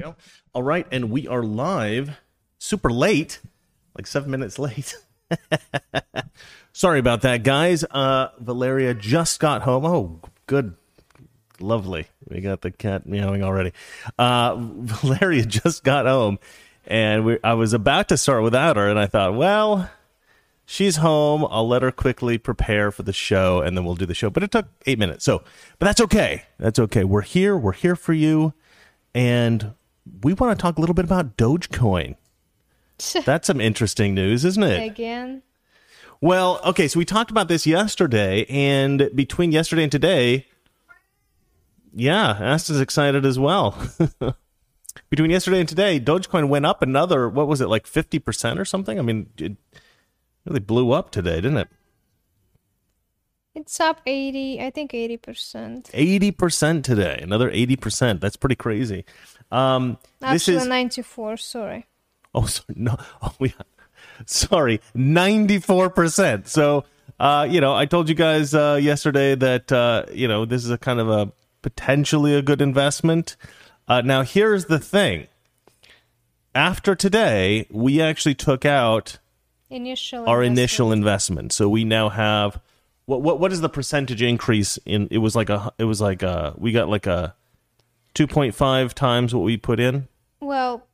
go. All right, and we are live, super late, like seven minutes late. Sorry about that, guys. Uh, Valeria just got home. Oh, good, lovely. We got the cat meowing already. Uh, Valeria just got home, and we, I was about to start without her, and I thought, well, she's home. I'll let her quickly prepare for the show, and then we'll do the show. But it took eight minutes, so but that's okay. That's okay. We're here. We're here for you, and we want to talk a little bit about Dogecoin. That's some interesting news, isn't it? Again? Well, okay, so we talked about this yesterday, and between yesterday and today, yeah, Asta's excited as well. between yesterday and today, Dogecoin went up another, what was it, like 50% or something? I mean, it really blew up today, didn't it? It's up 80, I think 80%. 80% today, another 80%. That's pretty crazy. Um, this is 94, sorry. Oh, sorry. No. Oh, we. Sorry, ninety-four percent. So, uh, you know, I told you guys uh, yesterday that uh, you know this is a kind of a potentially a good investment. Uh, now, here's the thing. After today, we actually took out Initial our investment. initial investment. So we now have what what what is the percentage increase in? It was like a it was like a we got like a two point five times what we put in. Well,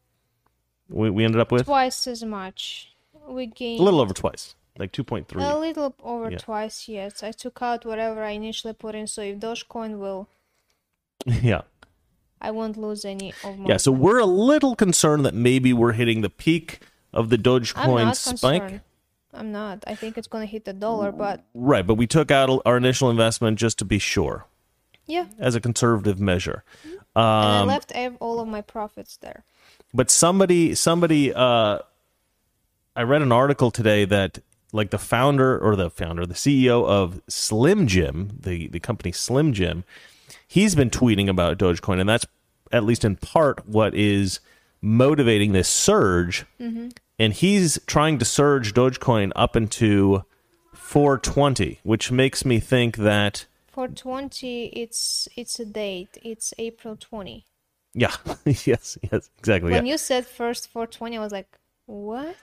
We we ended up with twice as much. We gained a little over twice, like two point three. a little over Yeah. twice, yes. I took out whatever I initially put in, so if Dogecoin will, yeah. I won't lose any of my. Yeah, so we're a little concerned that maybe we're hitting the peak of the Dogecoin I'm spike. concerned. I'm not. I think it's gonna hit the dollar, but Right, but we took out our initial investment just to be sure yeah. as a conservative measure. And I Um, left all of my profits there. but somebody somebody uh I read an article today that like the founder or the founder, the CEO of Slim Jim, the the company Slim Jim, he's been tweeting about Dogecoin and that's at least in part what is motivating this surge. And he's trying to surge Dogecoin up into 420, which makes me think that For 20, it's it's a date. It's April 20. yeah, yes, yes, exactly. When Yeah. you said first 420, I was like, what?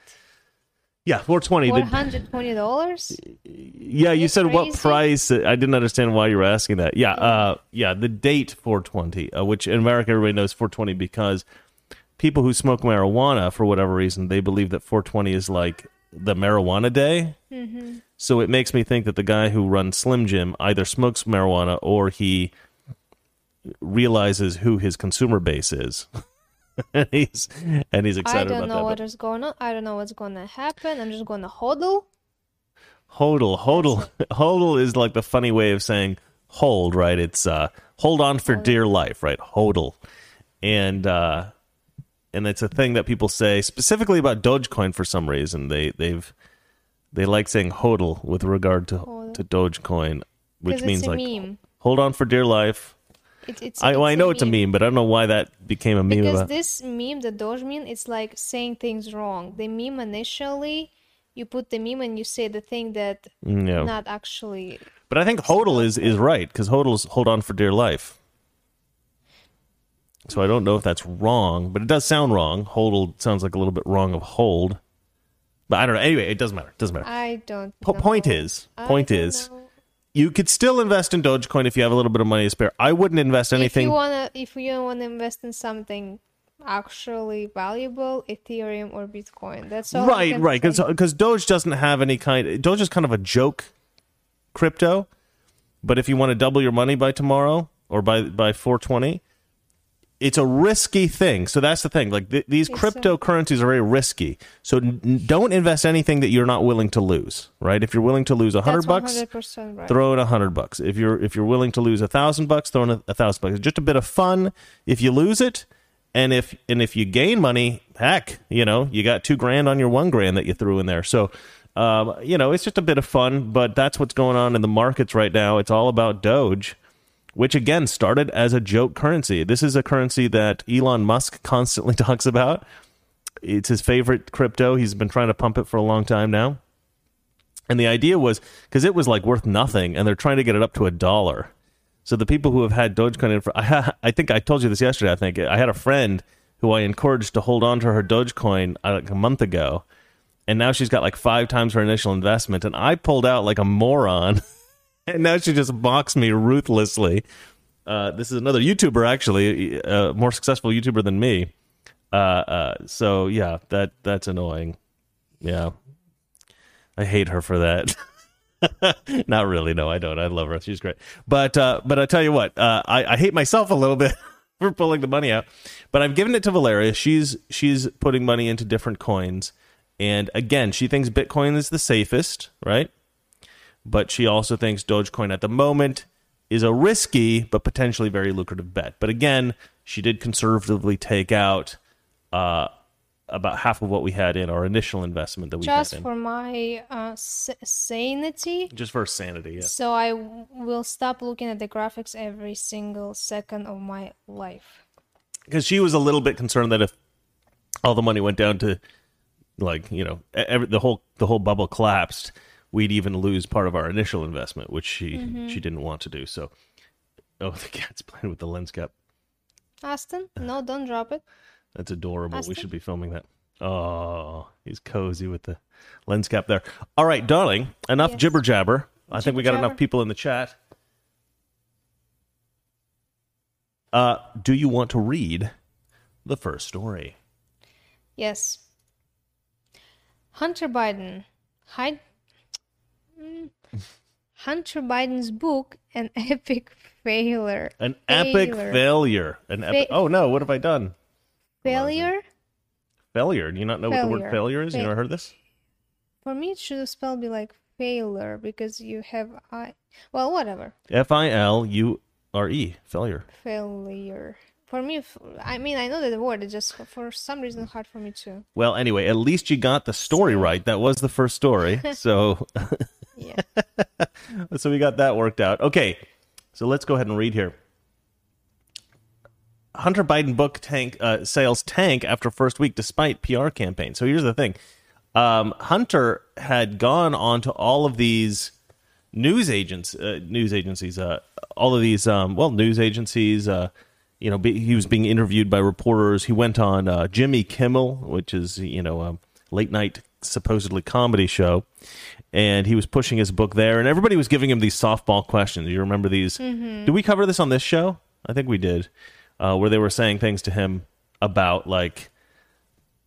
yeah, 420. Four the- hundred twenty dollars? Yeah, you said what price? I didn't understand why you were asking that. Yeah, uh, yeah, the date 420, uh, which in America everybody knows 420 because people who smoke marijuana for whatever reason they believe that 420 is like the marijuana day. Mm-hmm. So it makes me think that the guy who runs Slim Jim either smokes marijuana or he realizes who his consumer base is. and he's and he's I don't know that. what but- is going on. I don't know what's going to happen. I'm just going to hodl. Hodl, hodl, hodl is like the funny way of saying hold, right? It's uh, hold on for dear life, right? Hodl, and uh, and it's a thing that people say specifically about Dogecoin for some reason. They they've they like saying hodl with regard to Hodl. to Dogecoin, which means like meme. hold on for dear life. It, it's, I well, I it's know it's a meme, but I don't know why that became a meme Because about. this meme, the Doge meme, it's like saying things wrong. The meme initially, you put the meme and you say the thing that Mm, yeah. not actually. But I think hodl is is right because hodl is hold on for dear life. So I don't know if that's wrong, but it does sound wrong. Hold sounds like a little bit wrong of hold. But I don't know. Anyway, it doesn't matter. It doesn't matter. I don't. Po- know. point is, point is, know. you could still invest in Dogecoin if you have a little bit of money to spare. I wouldn't invest anything. If you wanna, if you wanna invest in something actually valuable, Ethereum or Bitcoin. That's all. Right, right. Because Doge doesn't have any kind. Doge is kind of a joke crypto. But if you want to double your money by tomorrow or by by 420, it's a risky thing. So that's the thing. Like th- these cryptocurrencies are very risky. So n- don't invest anything that you're not willing to lose. Right? If you're willing to lose a hundred bucks, right. throw in a hundred bucks. If you're if you're willing to lose a thousand bucks, throw in a, a thousand bucks. Just a bit of fun. If you lose it, and if and if you gain money, heck, you know you got two grand on your one grand that you threw in there. So, um, you know it's just a bit of fun. But that's what's going on in the markets right now. It's all about Doge, which again started as a joke currency. This is a currency that Elon Musk constantly talks about. It's his favorite crypto. He's been trying to pump it for a long time now. And the idea was because it was like worth nothing, and they're trying to get it up to a dollar. So the people who have had Dogecoin, in I, ha- I think I told you this yesterday. I think I had a friend who I encouraged to hold on to her Dogecoin uh, like a month ago, and now she's got like five times her initial investment, and I pulled out like a moron, and now she just mocks me ruthlessly. Uh, this is another YouTuber, actually, a more successful YouTuber than me. Uh, uh, so yeah, that that's annoying. Yeah, I hate her for that. Not really. No, I don't. I love her. She's great. But uh, but I tell you what, uh, I, I hate myself a little bit for pulling the money out. But I've given it to Valeria. She's she's putting money into different coins, and again, she thinks Bitcoin is the safest, right? But she also thinks Dogecoin at the moment is a risky but potentially very lucrative bet. But again, she did conservatively take out uh, about half of what we had in our initial investment that we Just for my uh, s- sanity. just for sanity. Yeah. So I w- will stop looking at the graphics every single second of my life. because she was a little bit concerned that if all the money went down to like you know every, the whole the whole bubble collapsed we'd even lose part of our initial investment which she she didn't want to do so oh the cat's playing with the lens cap Aston, no, don't drop it. that's adorable we should be filming that oh he's cozy with the lens cap there all right darling enough Yes. jibber jabber i think we got enough people in the chat uh do you want to read the first story Yes. Hunter Biden. Hi- Mm. Mm. Hunter Biden's book, An Epic Failure. An epic Failure. failure. An epic. Fa- oh no! What have I done? Failure? Failure. Do you not know what the word Failure. failure is? You never heard this? For me, it should spell be like failure because you have I. Well, whatever. F i l u r e. Failure. Failure. For me, I mean, I know that the word is just for some reason hard for me too. Well, anyway, at least you got the story right. That was the first story. So, Yeah. so we got that worked out. Okay, so let's go ahead and read here. Hunter Biden book tank uh, sales tank after first week despite PR campaign. So here's the thing: um, Hunter had gone on to all of these news agents, uh, news agencies, uh, all of these um, well news agencies. Uh, you know, be, he was being interviewed by reporters. He went on uh, Jimmy Kimmel, which is you know a late night supposedly comedy show, and he was pushing his book there. And everybody was giving him these softball questions. You remember these? Did we cover this on this show? I think we did, uh, where they were saying things to him about like,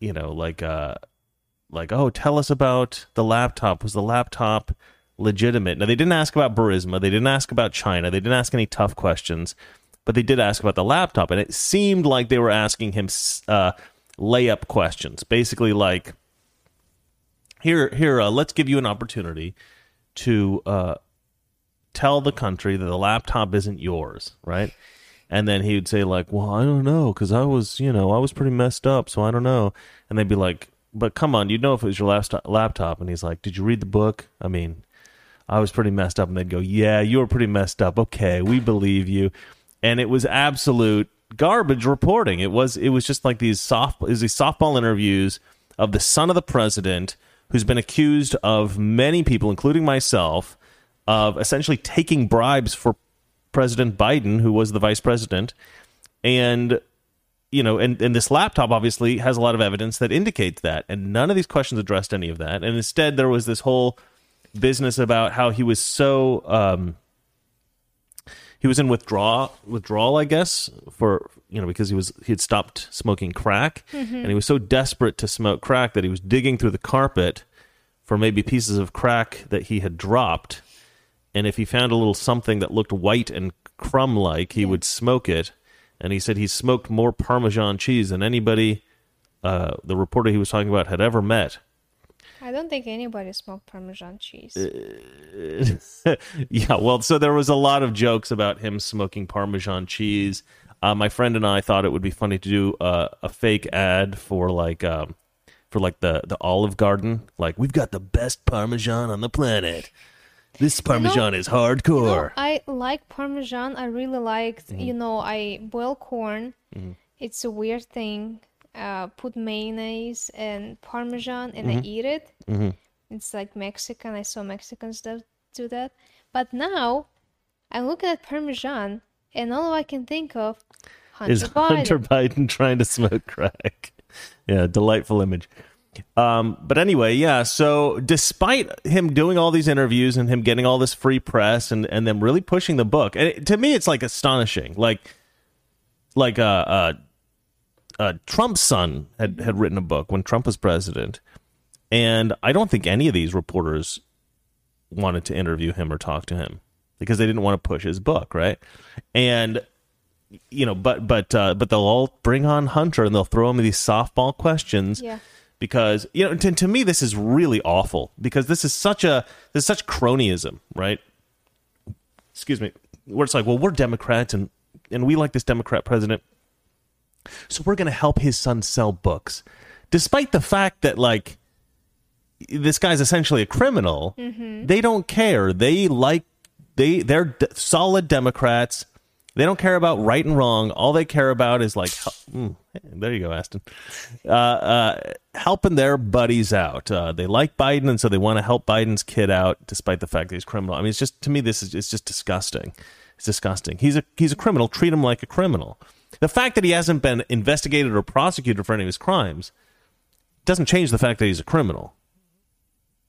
you know, like uh, like oh, tell us about the laptop. Was the laptop legitimate? Now they didn't ask about Burisma. They didn't ask about China. They didn't ask any tough questions but they did ask about the laptop, and it seemed like they were asking him uh, layup questions, basically like, "Here, here, uh, let's give you an opportunity to uh, tell the country that the laptop isn't yours, right?" And then he would say like, "Well, I don't know, because I was, you know, I was pretty messed up, so I don't know." And they'd be like, "But come on, you'd know if it was your last Laptop, and he's like, "Did you read the book? I mean." I was pretty messed up. And they'd go, Yeah, you were pretty messed up. Okay, we believe you. And it was absolute garbage reporting. It was it was just like these soft was these softball interviews of the son of the president who's been accused of many people, including myself, of essentially taking bribes for President Biden, who was the vice president. And you know, and, and this laptop obviously has a lot of evidence that indicates that. And none of these questions addressed any of that. And instead there was this whole business about how he was so um, he was in withdrawal withdrawal, I guess, for you know because he was he had stopped smoking crack, and he was so desperate to smoke crack that he was digging through the carpet for maybe pieces of crack that he had dropped, and if he found a little something that looked white and crumb like, he would smoke it. And he said he smoked more Parmesan cheese than anybody, uh, the reporter he was talking about, had ever met. I don't think anybody smoked Parmesan cheese. yeah, well, so there was a lot of jokes about him smoking Parmesan cheese. Uh, my friend and I thought it would be funny to do uh, a fake ad for like um, for like the the Olive Garden. Like we've got the best Parmesan on the planet. This Parmesan is You know, hardcore. I like Parmesan. I really like, Mm-hmm. you know, I boil corn. It's a weird thing. Uh, put mayonnaise and Parmesan and Mm-hmm. I eat it. It's like Mexican. I saw Mexicans do, do that. But now I'm looking at Parmesan and all I can think of Hunter is Biden. Hunter Biden trying to smoke crack. Yeah, delightful image. Um, but anyway, yeah. So despite him doing all these interviews and him getting all this free press and and them really pushing the book, and it, to me, it's like astonishing. Like, like uh, uh, uh, Trump's son had had written a book when Trump was president, and I don't think any of these reporters wanted to interview him or talk to him because they didn't want to push his book, right? And you know, but but uh, but they'll all bring on Hunter and they'll throw him these softball questions Yeah. because you know to, to me this is really awful because this is such a this is such cronyism, right? Excuse me, where it's like, well, we're Democrats and and we like this Democrat president, so we're going to help his son sell books, despite the fact that like this guy's essentially a criminal. They don't care. They like they they're d- solid Democrats. They don't care about right and wrong. All they care about is like, mm, there you go, Aston, uh, uh, helping their buddies out. Uh, they like Biden, and so they want to help Biden's kid out, despite the fact that he's criminal. I mean, it's just to me, this is it's just disgusting. It's disgusting. He's a he's a criminal. Treat him like a criminal. The fact that he hasn't been investigated or prosecuted for any of his crimes doesn't change the fact that he's a criminal.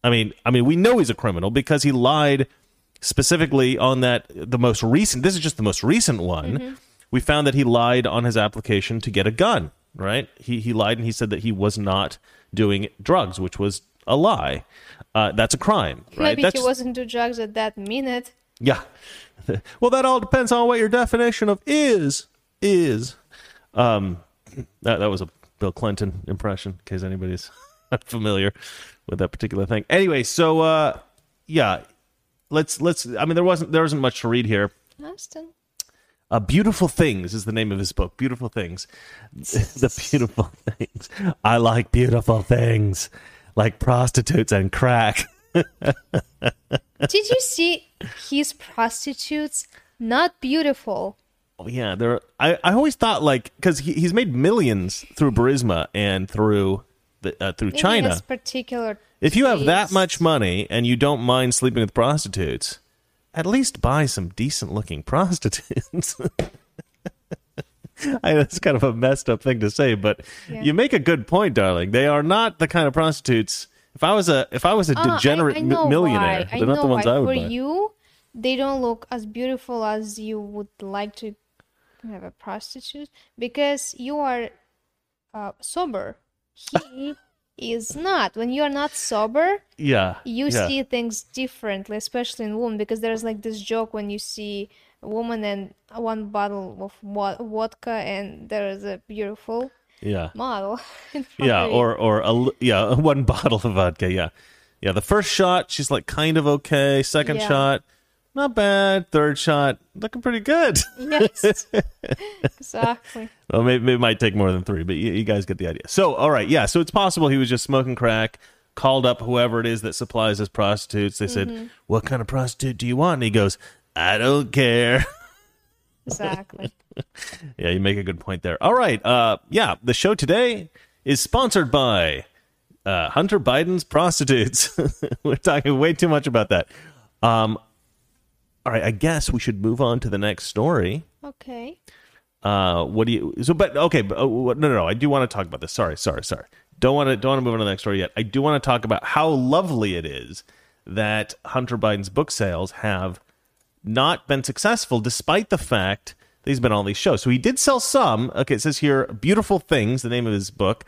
I mean, I mean, we know he's a criminal because he lied specifically on that the most recent. This is just the most recent one. We found that he lied on his application to get a gun. Right? He he lied and he said that he was not doing drugs, which was a lie. Uh, that's a crime, right? Maybe that's he wasn't do drugs at that minute. yeah. well, that all depends on what your definition of is is. Um, that that was a Bill Clinton impression, in case anybody's familiar with that particular thing. Anyway, so uh, yeah, let's let's. I mean, there wasn't there wasn't much to read here. Austin. Uh, Beautiful Things is the name of his book. Beautiful Things. the beautiful things. I like beautiful things, like prostitutes and crack. Did you see his prostitutes? Not beautiful. Oh, yeah, there. I, I always thought like because he, he's made millions through Burisma and through the uh, through Maybe China. particular. If you have that much money and you don't mind sleeping with prostitutes, at least buy some decent looking prostitutes. I it's kind of a messed up thing to say, but Yeah. you make a good point, darling. They are not the kind of prostitutes. If I was a if I was a I- degenerate I millionaire, why. They're not the ones why. I would For buy. you, they don't look as beautiful as you would like to have a prostitute because you are uh, sober. He is not. When you are not sober, yeah, you yeah. see things differently, especially in women, because there's like this joke when you see a woman and one bottle of vodka, and there is a beautiful yeah. model. yeah or or a yeah one bottle of vodka yeah yeah the first shot she's like kind of okay second Yeah. shot not bad third shot looking pretty good yes, exactly. well maybe, it might take more than three but you, you guys get the idea so all right yeah so it's possible he was just smoking crack called up whoever it is that supplies his prostitutes they Mm-hmm. said what kind of prostitute do you want and he goes i don't care Exactly. yeah, you make a good point there. All right. Uh, yeah, the show today is sponsored by uh, Hunter Biden's prostitutes. We're talking way too much about that. Um, all right, I guess we should move on to the next story. Okay. Uh, what do you? So, but okay, but, uh, no, no, no. I do want to talk about this. Sorry, sorry, sorry. Don't want to don't want to move on to the next story yet. I do want to talk about how lovely it is that Hunter Biden's book sales have not been successful, despite the fact that he's been on these shows. So he did sell some. Okay, it says here, "Beautiful Things," the name of his book,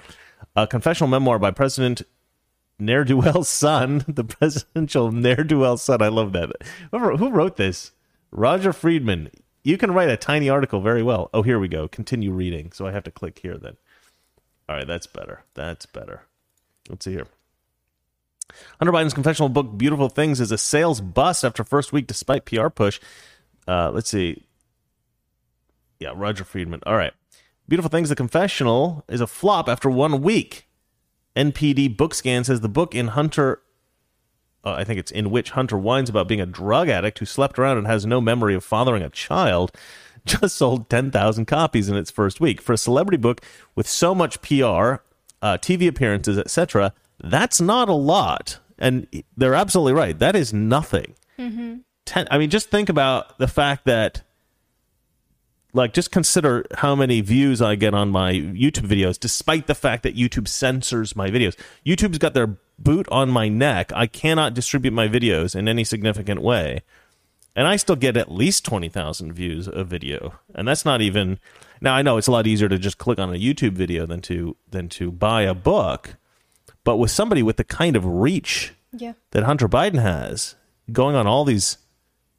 a confessional memoir by President Ne'er do well's son, the presidential ne'er do well son. I love that. Whoever, who wrote this? Roger Friedman. You can write a tiny article very well. Oh, here we go. Continue reading. So I have to click here then. All right, that's better. That's better. Let's see here. Hunter Biden's confessional book, Beautiful Things, is a sales bust after first week despite PR push. Uh, let's see. Yeah, Roger Friedman. All right. Beautiful Things, the confessional, is a flop after one week. NPD Bookscan says the book in Hunter, uh, I think it's in which Hunter whines about being a drug addict who slept around and has no memory of fathering a child, just sold 10,000 copies in its first week. For a celebrity book with so much PR, uh, TV appearances, etc., that's not a lot. And they're absolutely right. That is nothing. Ten, I mean, just think about the fact that like just consider how many views I get on my YouTube videos, despite the fact that YouTube censors my videos. YouTube's got their boot on my neck. I cannot distribute my videos in any significant way. And I still get at least 20,000 views a video. And that's not even Now I know it's a lot easier to just click on a YouTube video than to than to buy a book. But with somebody with the kind of reach Yeah. that Hunter Biden has going on all these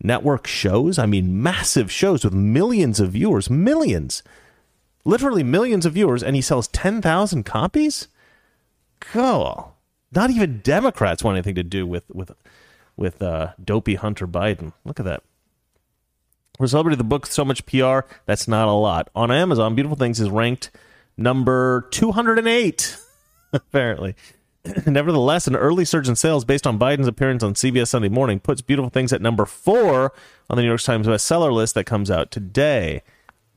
network shows. I mean, massive shows with millions of viewers, millions, literally millions of viewers, and he sells 10,000 copies? Cool. Not even Democrats want anything to do with, with, with uh, dopey Hunter Biden. Look at that. For celebrity, the book, so much PR, that's not a lot. On Amazon, Beautiful Things is ranked number 208, apparently. Nevertheless, an early surge in sales based on Biden's appearance on CBS Sunday Morning puts Beautiful Things at number four on the New York Times bestseller list that comes out today.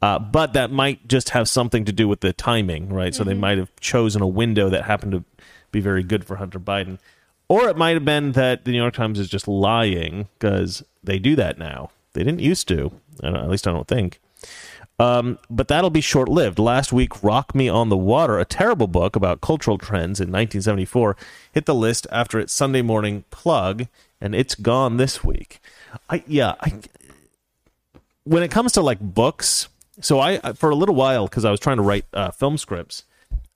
Uh, but that might just have something to do with the timing, right? So they might have chosen a window that happened to be very good for Hunter Biden. Or it might have been that the New York Times is just lying because they do that now. They didn't used to, at least I don't think. Um, but that'll be short lived. Last week, Rock Me on the Water, a terrible book about cultural trends in 1974, hit the list after its Sunday morning plug, and it's gone this week. I yeah, I, when it comes to like books, so I for a little while because I was trying to write uh, film scripts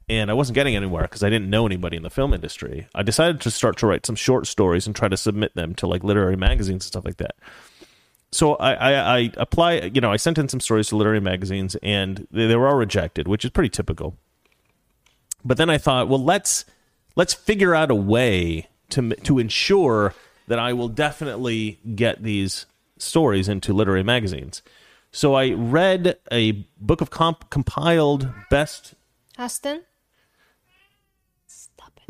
and I wasn't getting anywhere because I didn't know anybody in the film industry. I decided to start to write some short stories and try to submit them to like literary magazines and stuff like that so I, I, I apply, you know, I sent in some stories to literary magazines and they, they were all rejected, which is pretty typical. But then I thought, well, let's let's figure out a way to to ensure that I will definitely get these stories into literary magazines. So I read a book of comp- compiled best Aston?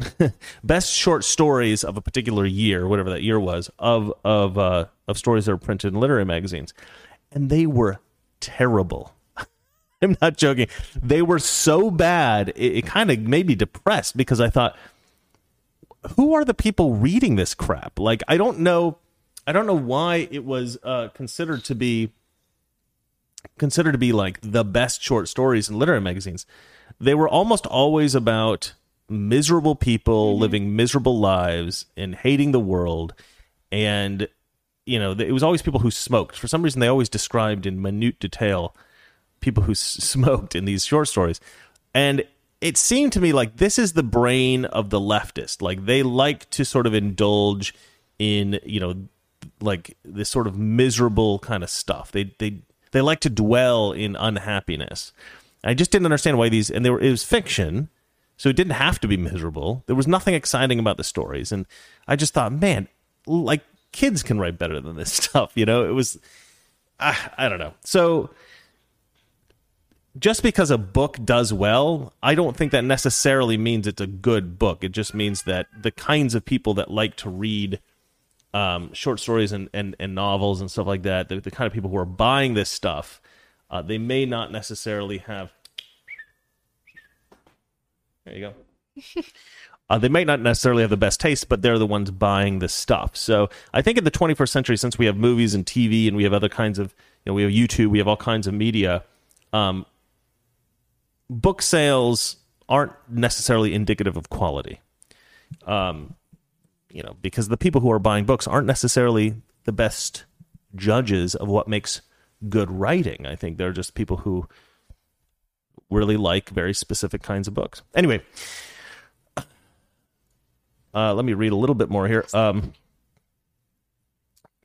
Best short stories of a particular year, whatever that year was, of of uh, of stories that were printed in literary magazines, and they were terrible. I'm not joking. They were so bad, it, it kind of made me depressed because I thought, who are the people reading this crap? Like, I don't know, I don't know why it was uh, considered to be considered to be like the best short stories in literary magazines. They were almost always about miserable people mm-hmm. living miserable lives and hating the world. And you know it was always people who smoked. For some reason they always described in minute detail people who s- smoked in these short stories. And it seemed to me like this is the brain of the leftist. Like they like to sort of indulge in you know like this sort of miserable kind of stuff. They they they like to dwell in unhappiness. I just didn't understand why these and they were it was fiction so it didn't have to be miserable. There was nothing exciting about the stories, and I just thought, man, like kids can write better than this stuff. You know, it was, I, I don't know. So just because a book does well, I don't think that necessarily means it's a good book. It just means that the kinds of people that like to read um, short stories and, and, and novels and stuff like that, the, the kind of people who are buying this stuff, uh, they may not necessarily have there you go. Uh, they might not necessarily have the best taste, but they're the ones buying the stuff. So I think in the 21st century, since we have movies and TV and we have other kinds of, you know, we have YouTube, we have all kinds of media, um, book sales aren't necessarily indicative of quality. Um, you know, because the people who are buying books aren't necessarily the best judges of what makes good writing. I think they're just people who really like very specific kinds of books. Anyway, uh, let me read a little bit more here. Um,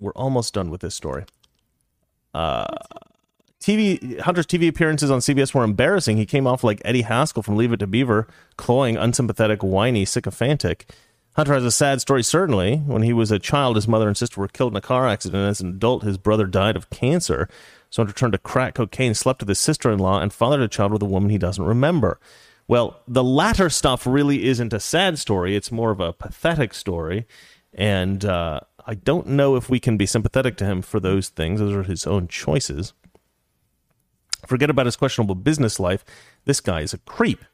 we're almost done with this story. Uh, TV Hunter's TV appearances on CBS were embarrassing. He came off like Eddie Haskell from Leave It to Beaver, cloying, unsympathetic, whiny, sycophantic. Hunter has a sad story, certainly. When he was a child, his mother and sister were killed in a car accident. As an adult, his brother died of cancer. So Hunter turned to crack cocaine, slept with his sister in law, and fathered a child with a woman he doesn't remember. Well, the latter stuff really isn't a sad story. It's more of a pathetic story. And uh, I don't know if we can be sympathetic to him for those things. Those are his own choices. Forget about his questionable business life. This guy is a creep.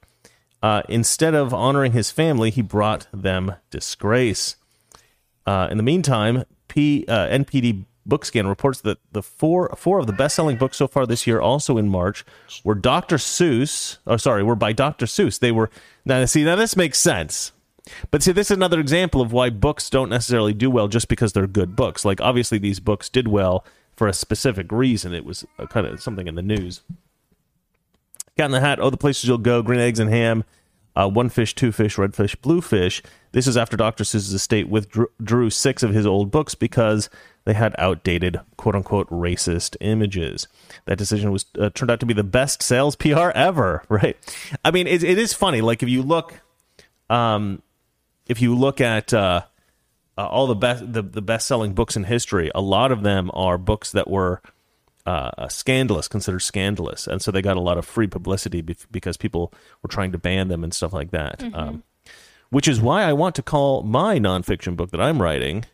Uh, instead of honoring his family, he brought them disgrace. Uh, in the meantime, P, uh, NPD Bookscan reports that the four four of the best-selling books so far this year, also in March, were Dr. Seuss. Oh, sorry, were by Dr. Seuss. They were now. See, now this makes sense. But see, this is another example of why books don't necessarily do well just because they're good books. Like obviously, these books did well for a specific reason. It was kind of something in the news. Cat in the Hat, Oh, the Places You'll Go, Green Eggs and Ham, uh, One Fish, Two Fish, Red Fish, Blue Fish. This is after Dr. Seuss's estate withdrew six of his old books because they had outdated, quote unquote, racist images. That decision was uh, turned out to be the best sales PR ever, right? I mean, it, it is funny. Like if you look, um, if you look at uh, uh, all the best the, the best selling books in history, a lot of them are books that were uh, scandalous, considered scandalous, and so they got a lot of free publicity because people were trying to ban them and stuff like that. Mm-hmm. Um, which is why I want to call my nonfiction book that I'm writing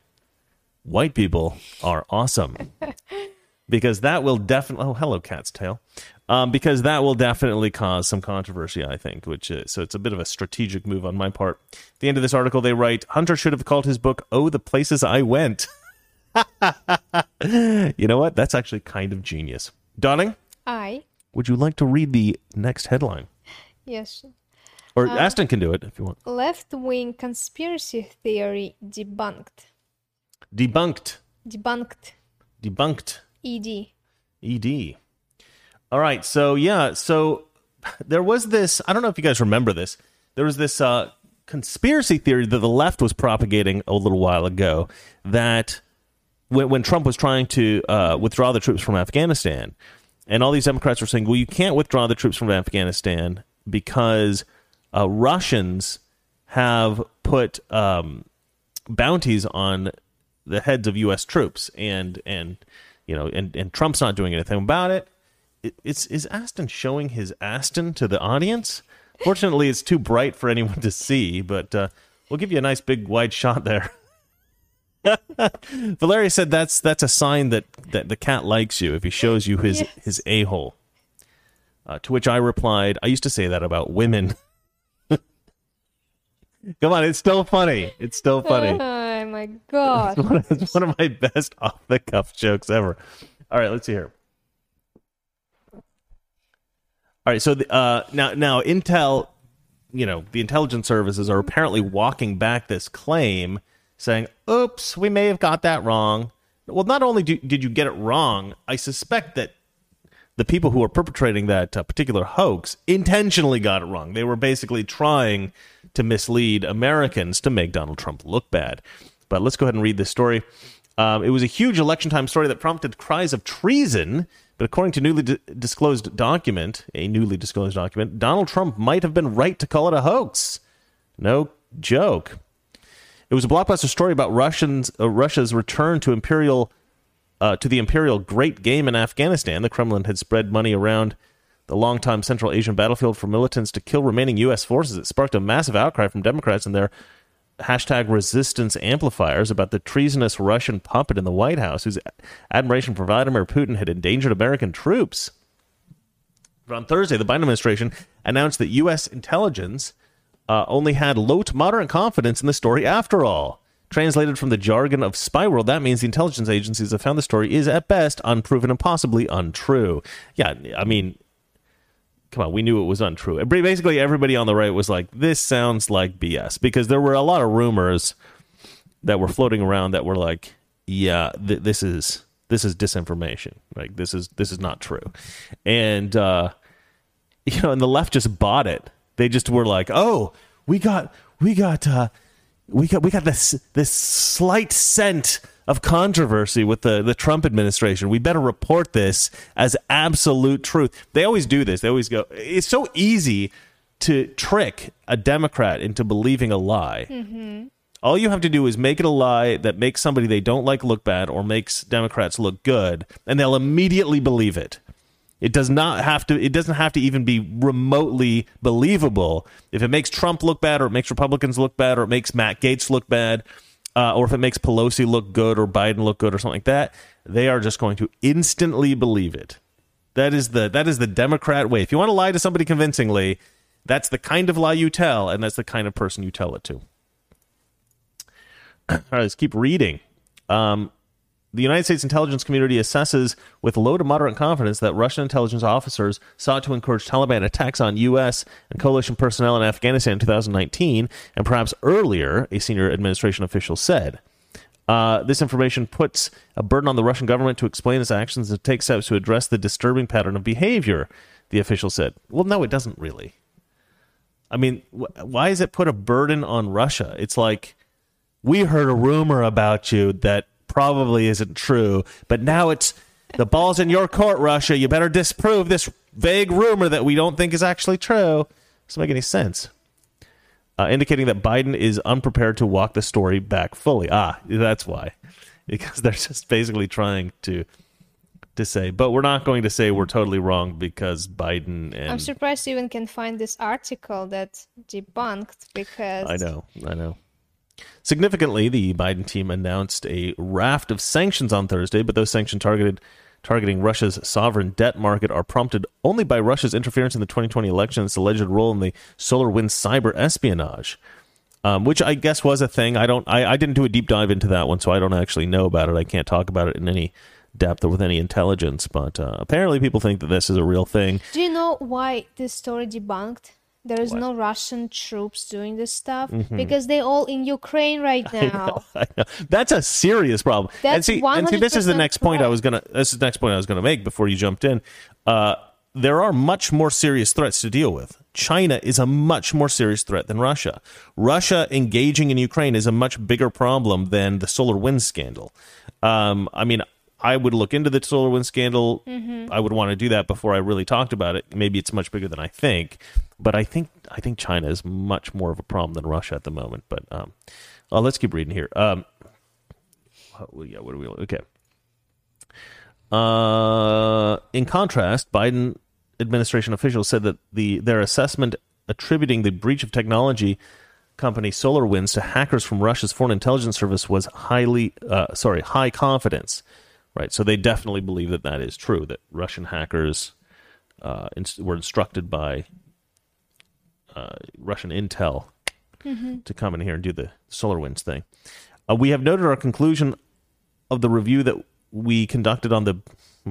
"White People Are Awesome," because that will definitely. Oh, hello, Cat's Tail. Um, because that will definitely cause some controversy, I think. Which is, so it's a bit of a strategic move on my part. At the end of this article, they write Hunter should have called his book "Oh, the Places I Went." you know what? That's actually kind of genius. Donning. I. Would you like to read the next headline? Yes. Or uh, Aston can do it if you want. Left wing conspiracy theory debunked. Debunked. Debunked. Debunked. ED. ED. All right. So, yeah. So there was this, I don't know if you guys remember this. There was this uh, conspiracy theory that the left was propagating a little while ago that when, when Trump was trying to uh, withdraw the troops from Afghanistan, and all these Democrats were saying, well, you can't withdraw the troops from Afghanistan because uh, Russians have put um, bounties on the heads of U.S. troops, and and you know, and, and Trump's not doing anything about it. it. It's is Aston showing his Aston to the audience? Fortunately, it's too bright for anyone to see, but uh, we'll give you a nice big wide shot there. Valeria said that's that's a sign that, that the cat likes you if he shows you his yes. his a hole. Uh, to which I replied, I used to say that about women. Come on, it's still funny. It's still funny. Oh my god! It's one, of, it's one of my best off the cuff jokes ever. All right, let's see here. All right, so the, uh, now now Intel, you know, the intelligence services are apparently walking back this claim saying, oops, we may have got that wrong. Well, not only do, did you get it wrong, I suspect that the people who are perpetrating that uh, particular hoax intentionally got it wrong. They were basically trying to mislead Americans to make Donald Trump look bad. But let's go ahead and read this story. Um, it was a huge election time story that prompted cries of treason. But according to newly disclosed document, a newly disclosed document, Donald Trump might have been right to call it a hoax. No joke. It was a blockbuster story about Russians, uh, Russia's return to imperial uh, to the imperial great game in Afghanistan. The Kremlin had spread money around the longtime Central Asian battlefield for militants to kill remaining U.S. forces. It sparked a massive outcry from Democrats and their hashtag resistance amplifiers about the treasonous Russian puppet in the White House whose admiration for Vladimir Putin had endangered American troops. But on Thursday, the Biden administration announced that U.S. intelligence uh, only had low to moderate confidence in the story after all. Translated from the jargon of spy world, that means the intelligence agencies have found the story is at best unproven and possibly untrue. Yeah, I mean, come on, we knew it was untrue. Basically, everybody on the right was like, this sounds like BS because there were a lot of rumors that were floating around that were like, yeah, th- this is this is disinformation. Like this is this is not true, and uh, you know, and the left just bought it they just were like, "Oh, we got we got uh we got we got this this slight scent of controversy with the the Trump administration. We better report this as absolute truth." They always do this. They always go, "It's so easy to trick a Democrat into believing a lie." Mm-hmm. All you have to do is make it a lie that makes somebody they don't like look bad or makes Democrats look good, and they'll immediately believe it. It does not have to. It doesn't have to even be remotely believable. If it makes Trump look bad, or it makes Republicans look bad, or it makes Matt Gaetz look bad, uh, or if it makes Pelosi look good or Biden look good or something like that, they are just going to instantly believe it. That is the that is the Democrat way. If you want to lie to somebody convincingly, that's the kind of lie you tell, and that's the kind of person you tell it to. All right, let's keep reading. Um, the United States intelligence community assesses with low to moderate confidence that Russian intelligence officers sought to encourage Taliban attacks on U.S. and coalition personnel in Afghanistan in 2019, and perhaps earlier, a senior administration official said. Uh, this information puts a burden on the Russian government to explain its actions and take steps to address the disturbing pattern of behavior, the official said. Well, no, it doesn't really. I mean, wh- why is it put a burden on Russia? It's like, we heard a rumor about you that probably isn't true, but now it's the ball's in your court, Russia. You better disprove this vague rumor that we don't think is actually true. Doesn't make any sense. Uh, indicating that Biden is unprepared to walk the story back fully. Ah, that's why, because they're just basically trying to to say, but we're not going to say we're totally wrong because Biden and I'm surprised you even can find this article that debunked because I know, I know. Significantly, the Biden team announced a raft of sanctions on Thursday, but those sanctions targeted targeting Russia's sovereign debt market are prompted only by Russia's interference in the 2020 election and its alleged role in the SolarWinds cyber espionage, um, which I guess was a thing. I don't, I, I didn't do a deep dive into that one, so I don't actually know about it. I can't talk about it in any depth or with any intelligence, but uh, apparently people think that this is a real thing. Do you know why this story debunked? There is no Russian troops doing this stuff Mm-hmm. because they're all in Ukraine right now. I know. That's a serious problem. and see, and see, this is the next point I was gonna. This is the next point I was gonna make before you jumped in. Uh, there are much more serious threats to deal with. China is a much more serious threat than Russia. Russia engaging in Ukraine is a much bigger problem than the solar wind scandal. Um, I mean, I would look into the solar wind scandal. Mm-hmm. I would want to do that before I really talked about it. Maybe it's much bigger than I think, but I think I think China is much more of a problem than Russia at the moment. But um, uh, let's keep reading here. Um, what- yeah, what do we? Okay. Uh, in contrast, Biden administration officials said that the their assessment attributing the breach of technology company SolarWinds to hackers from Russia's foreign intelligence service was highly, uh, sorry, high confidence. Right, so they definitely believe that that is true. That Russian hackers uh, ins- were instructed by uh, Russian intel to come in here and do the SolarWinds thing. Uh, we have noted our conclusion of the review that we conducted on the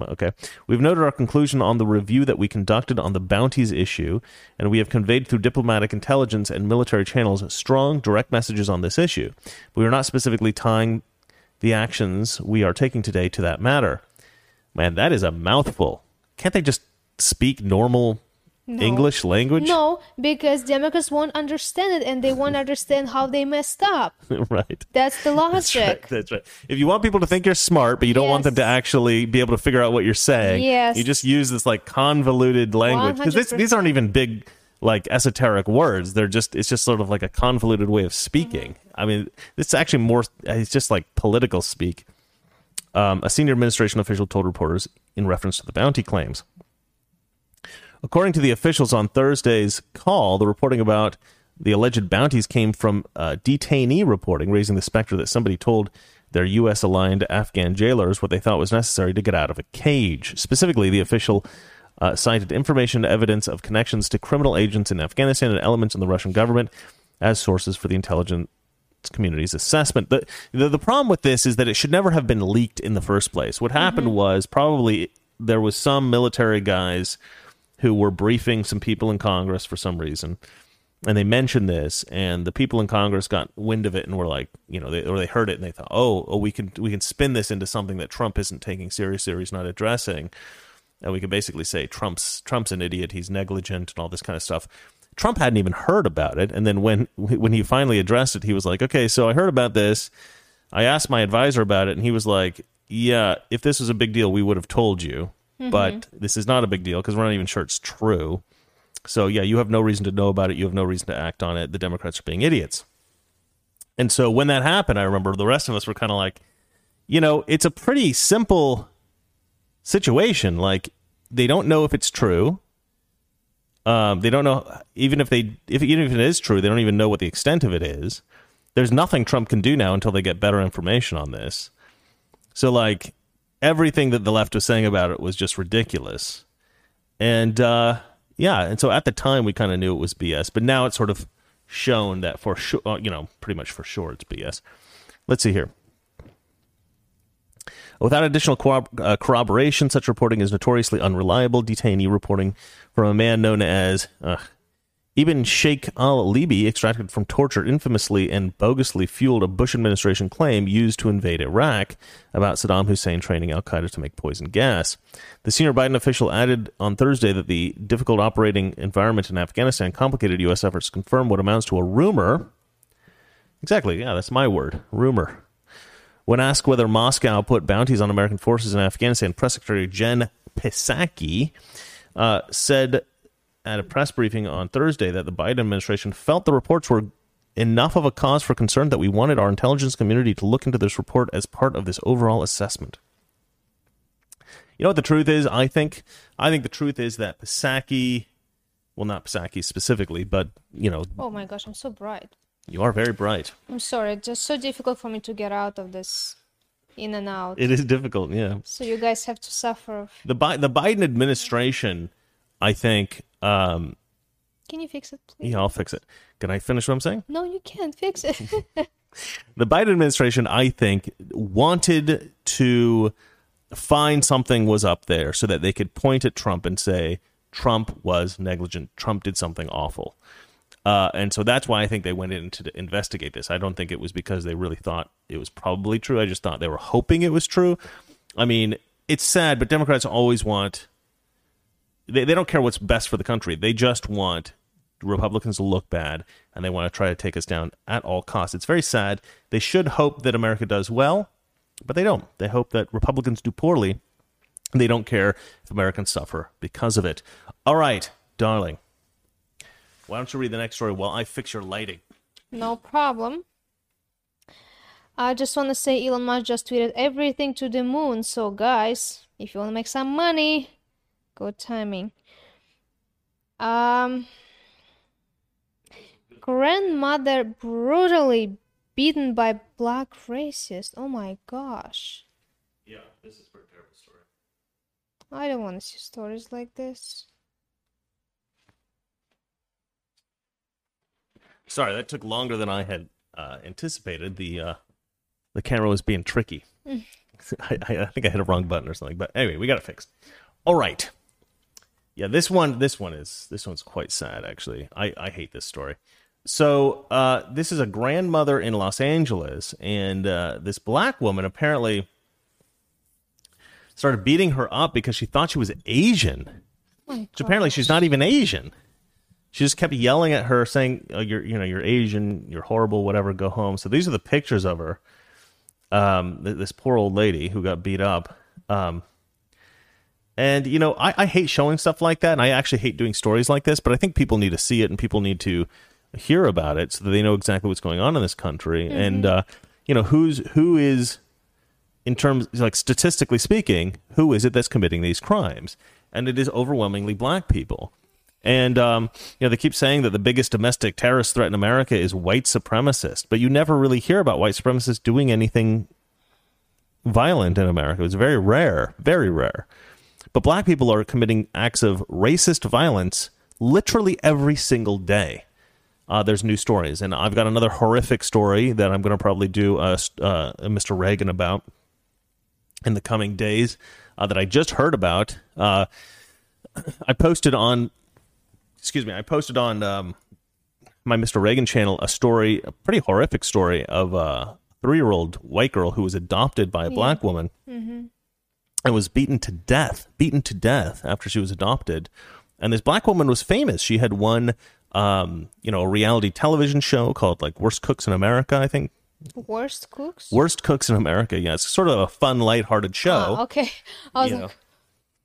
okay we've noted our conclusion on the review that we conducted on the bounties issue and we have conveyed through diplomatic intelligence and military channels strong direct messages on this issue we are not specifically tying the actions we are taking today to that matter man that is a mouthful can't they just speak normal english language No, because Democrats won't understand it and they won't understand how they messed up. right That's the That's right. logic. That's right. If you want people to think you're smart, but you don't want them to actually be able to figure out what you're saying, Yes. you just use this like convoluted language because these aren't even big like esoteric words. They're just it's just sort of like a convoluted way of speaking. Mm-hmm. I mean, it's actually more. It's just like political speak. Um, a senior administration official told reporters in reference to the bounty claims. According to the officials on Thursday's call, the reporting about the alleged bounties came from uh, detainee reporting, raising the specter that somebody told their U.S. aligned Afghan jailers what they thought was necessary to get out of a cage. Specifically, the official uh, cited information and evidence of connections to criminal agents in Afghanistan and elements in the Russian government as sources for the intelligence community's assessment. The, the the problem with this is that it should never have been leaked in the first place. What happened was probably there was some military guys who were briefing some people in Congress for some reason, and they mentioned this, and the people in Congress got wind of it and were like, you know, they, or they heard it and they thought, oh, oh, we can we can spin this into something that Trump isn't taking seriously or he's not addressing, and we can basically say Trump's Trump's an idiot, he's negligent, and all this kind of stuff. Trump hadn't even heard about it, and then when when he finally addressed it, he was like, okay, so I heard about this. I asked my advisor about it, and he was like, yeah, if this was a big deal, we would have told you. Mm-hmm. But this is not a big deal because we're not even sure it's true. So, yeah, you have no reason to know about it. You have no reason to act on it. The Democrats are being idiots. And so when that happened, I remember the rest of us were kind of like, you know, it's a pretty simple situation. Like, they don't know if it's true. Um, they don't know even if they if even if it is true, they don't even know what the extent of it is. There's nothing Trump can do now until they get better information on this. So like everything that the left was saying about it was just ridiculous. And uh, yeah, and so at the time we kind of knew it was BS, but now it's sort of shown that for sure, you know, pretty much for sure it's BS. Let's see here. Without additional corrob- uh, corroboration, such reporting is notoriously unreliable. Detainee reporting from a man known as uh, Ibn Sheikh al Libi, extracted from torture, infamously and bogusly fueled a Bush administration claim used to invade Iraq about Saddam Hussein training Al Qaeda to make poison gas. The senior Biden official added on Thursday that the difficult operating environment in Afghanistan complicated U.S. efforts to confirm what amounts to a rumor. Exactly, yeah, that's my word rumor. When asked whether Moscow put bounties on American forces in Afghanistan, Press Secretary Jen Psaki uh, said at a press briefing on Thursday that the Biden administration felt the reports were enough of a cause for concern that we wanted our intelligence community to look into this report as part of this overall assessment. You know what the truth is? I think I think the truth is that Psaki, well, not Psaki specifically, but you know, Oh my gosh, I'm so bright. You are very bright. I'm sorry, it's just so difficult for me to get out of this in and out. It is difficult, yeah. So you guys have to suffer. The Bi- the Biden administration, I think. Um, Can you fix it, please? yeah, I'll fix it. Can I finish what I'm saying? No, you can't fix it. the Biden administration, I think, wanted to find something was up there so that they could point at Trump and say Trump was negligent. Trump did something awful. Uh, and so that's why I think they went in to investigate this. I don't think it was because they really thought it was probably true. I just thought they were hoping it was true. I mean, it's sad, but Democrats always want, they, they don't care what's best for the country. They just want Republicans to look bad and they want to try to take us down at all costs. It's very sad. They should hope that America does well, but they don't. They hope that Republicans do poorly. And they don't care if Americans suffer because of it. All right, darling. Why don't you read the next story while I fix your lighting? no problem. I just want to say Elon Musk just tweeted everything to the moon. So, guys, if you want to make some money, good timing. Um, grandmother brutally beaten by black racist. Oh my gosh. Yeah, this is a pretty terrible story. I don't want to see stories like this. Sorry, that took longer than I had uh, anticipated. The uh, the camera was being tricky. I, I, I think I hit a wrong button or something. But anyway, we got it fixed. All right. Yeah, this one this one is this one's quite sad actually. I, I hate this story. So uh, this is a grandmother in Los Angeles, and uh, this black woman apparently started beating her up because she thought she was Asian. Oh Which apparently she's not even Asian. She just kept yelling at her, saying, oh, "You're, you know, you're Asian. You're horrible. Whatever. Go home." So these are the pictures of her. Um, th- this poor old lady who got beat up. Um, and you know, I, I hate showing stuff like that, and I actually hate doing stories like this. But I think people need to see it, and people need to hear about it so that they know exactly what's going on in this country. And uh, you know, who's who is in terms like statistically speaking, who is it that's committing these crimes? And it is overwhelmingly black people. And um, you know, they keep saying that the biggest domestic terrorist threat in America is white supremacists, but you never really hear about white supremacists doing anything violent in America. It's very rare, very rare. But black people are committing acts of racist violence literally every single day. Uh, there's new stories, and I've got another horrific story that I'm going to probably do uh, uh, Mr. Reagan about in the coming days uh, that I just heard about. Uh, I posted on, excuse me, I posted on um, my Mr. Reagan channel a story, a pretty horrific story of a three-year-old white girl who was adopted by a black woman and was beaten to death, beaten to death after she was adopted. And this black woman was famous. She had won, um, you know, a reality television show called like Worst Cooks in America, I think. Worst cooks? Worst Cooks in America. Yeah, it's sort of a fun, lighthearted show. Ah, okay. I was you like, know.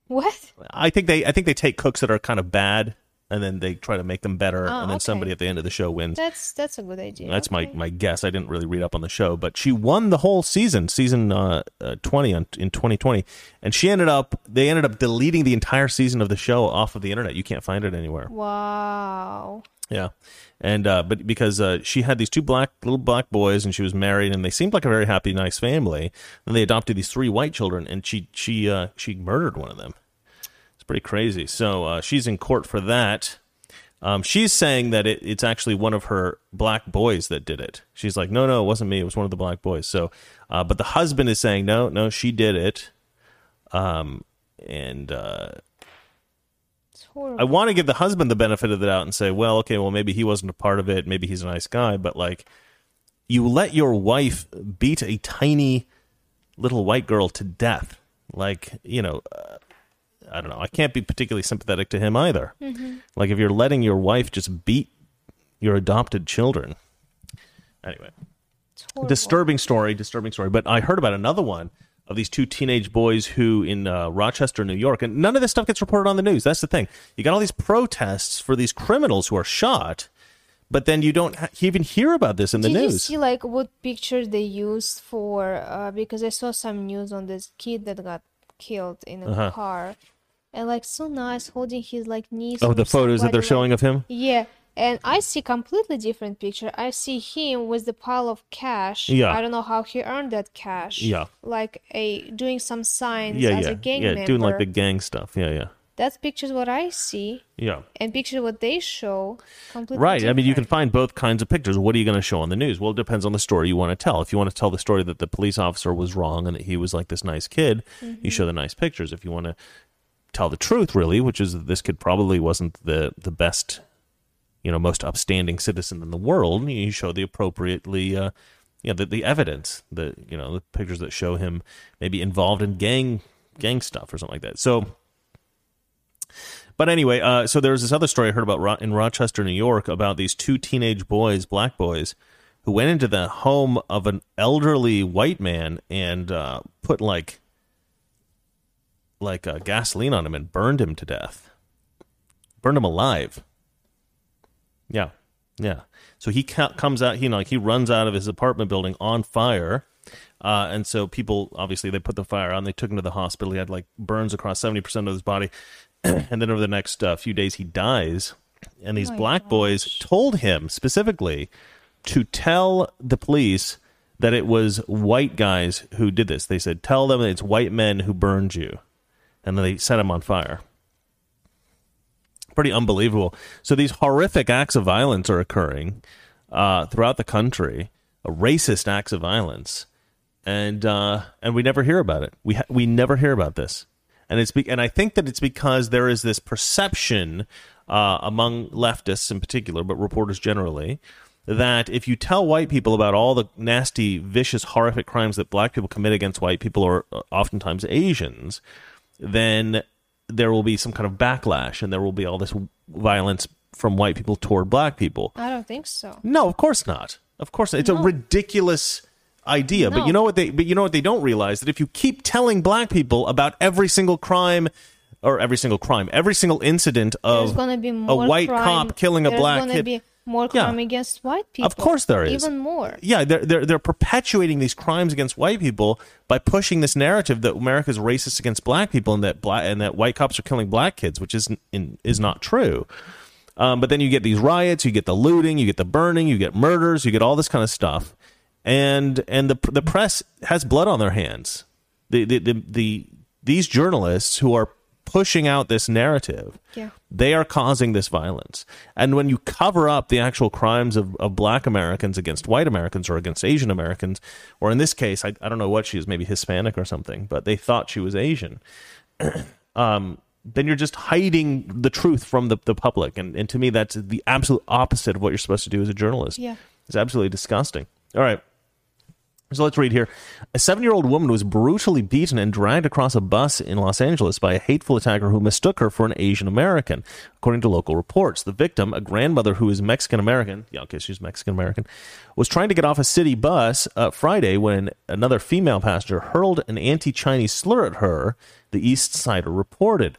what? I think they I think they take cooks that are kind of bad and then they try to make them better Oh, and then okay. somebody at the end of the show wins. That's that's a good idea. That's my okay. my guess. I didn't really read up on the show, but she won the whole season, season uh, uh, 20 on, in 2020, and she ended up they ended up deleting the entire season of the show off of the internet. You can't find it anywhere. Wow. Yeah. And uh but because uh she had these two black little black boys and she was married and they seemed like a very happy nice family. And they adopted these three white children and she she uh she murdered one of them. Pretty crazy. So uh she's in court for that. Um, she's saying that it, it's actually one of her black boys that did it. She's like, no, no, it wasn't me. It was one of the black boys. So, uh, but the husband is saying, no, no, she did it. Um, and uh, I want to give the husband the benefit of the doubt and say, well, okay, well, maybe he wasn't a part of it. Maybe he's a nice guy. But like, you let your wife beat a tiny little white girl to death. Like, you know, uh, I don't know. I can't be particularly sympathetic to him either. Like, if you're letting your wife just beat your adopted children. Anyway, disturbing story, disturbing story. But I heard about another one of these two teenage boys who in uh, Rochester, New York, and none of this stuff gets reported on the news. That's the thing. You got all these protests for these criminals who are shot, but then you don't ha- even hear about this in the Did you news. see like what picture they used for? Uh, because I saw some news on this kid that got killed in a Uh-huh. car, and like so nice, holding his like knees. oh, the photos that they're like- showing of him. Yeah, and I see completely different picture. I see him with the pile of cash. Yeah. I don't know how he earned that cash. Yeah. Like a doing some signs Yeah, as yeah, a gang yeah, member. doing like the gang stuff. Yeah, yeah, That's pictures what I see, yeah. and picture what they show. Completely Right. I mean, you can find both kinds of pictures. What are you going to show on the news? Well, it depends on the story you want to tell. If you want to tell the story that the police officer was wrong and that he was like this nice kid, you mm-hmm. show the nice pictures. If you want to tell the truth, really, which is that this kid probably wasn't the the best, you know, most upstanding citizen in the world, you show the appropriately. Uh, you know, the, the evidence, the you know, the pictures that show him maybe involved in gang gang stuff or something like that. So, but anyway, uh, so there was this other story I heard about Ro- in Rochester, New York, about these two teenage boys, black boys, who went into the home of an elderly white man and uh, put like like uh, gasoline on him and burned him to death, burned him alive. Yeah, yeah. So he ca- comes out, you know, like he runs out of his apartment building on fire. Uh, and so people obviously they put the fire on. They took him to the hospital. He had like burns across seventy percent of his body, and then over the next uh, few days he dies. And these my black boys told him specifically to tell the police that it was white guys who did this. They said, "Tell them it's white men who burned you," and then they set him on fire pretty unbelievable. So these horrific acts of violence are occurring uh, throughout the country, uh, racist acts of violence, and uh, and we never hear about it. We ha- we never hear about this, and it's be- and I think that it's because there is this perception uh, among leftists in particular, but reporters generally. That if you tell white people about all the nasty, vicious, horrific crimes that black people commit against white people or uh, oftentimes Asians, then there will be some kind of backlash and there will be all this violence from white people toward black people. I don't think so. No, of course not. Of course not. It's a ridiculous idea. But you know what they but you know what they don't realize that if you keep telling black people about every single crime or every single crime, every single incident of a white crime. cop killing a There's black kid. be more Yeah. crime against white people. Of course there is. Even more. Yeah, they're, they're they're perpetuating these crimes against white people by pushing this narrative that America is racist against black people and that black and that white cops are killing black kids, which is in, is not true. Um, but then you get these riots, you get the looting, you get the burning, you get murders, you get all this kind of stuff, and and the the press has blood on their hands. The the the, the these journalists who are pushing out this narrative Yeah. They are causing this violence. And when you cover up the actual crimes of, of black Americans against white Americans or against Asian Americans, or in this case, I, I don't know what she is, maybe Hispanic or something, but they thought she was Asian, um, then you're just hiding the truth from the, the public. And, and to me, that's the absolute opposite of what you're supposed to do as a journalist. Yeah. It's absolutely disgusting. All right. So let's read here. A seven year old woman was brutally beaten and dragged across a bus in Los Angeles by a hateful attacker who mistook her for an Asian American, according to local reports. The victim, a grandmother who is Mexican American, yeah, okay, she's Mexican American, was trying to get off a city bus uh, Friday when another female passenger hurled an anti Chinese slur at her, the Eastsider reported.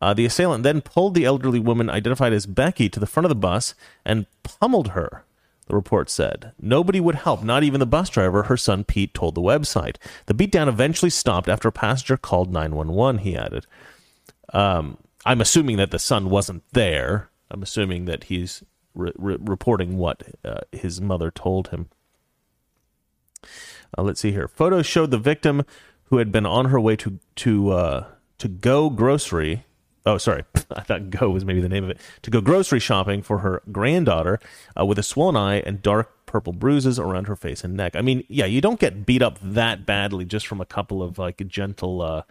Uh, the assailant then pulled the elderly woman, identified as Becky, to the front of the bus and pummeled her. The report said nobody would help, not even the bus driver. Her son Pete told the website. The beatdown eventually stopped after a passenger called 911. He added, um, "I'm assuming that the son wasn't there. I'm assuming that he's re- re- reporting what uh, his mother told him." Uh, let's see here. Photos showed the victim, who had been on her way to to uh, to go grocery. Oh, sorry. I thought Go was maybe the name of it. To go grocery shopping for her granddaughter uh, with a swollen eye and dark purple bruises around her face and neck. I mean, yeah, you don't get beat up that badly just from a couple of like gentle uh,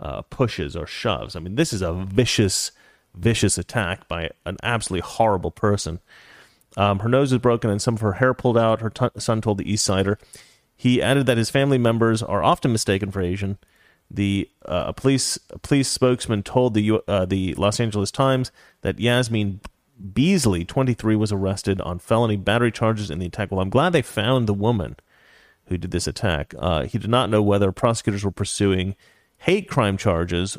uh, pushes or shoves. I mean, this is a vicious, vicious attack by an absolutely horrible person. Um, her nose is broken and some of her hair pulled out. Her t- son told the Eastsider. He added that his family members are often mistaken for Asian. The uh, a police a police spokesman told the uh, the Los Angeles Times that Yasmin Beasley, 23, was arrested on felony battery charges in the attack. Well, I'm glad they found the woman who did this attack. Uh, he did not know whether prosecutors were pursuing hate crime charges.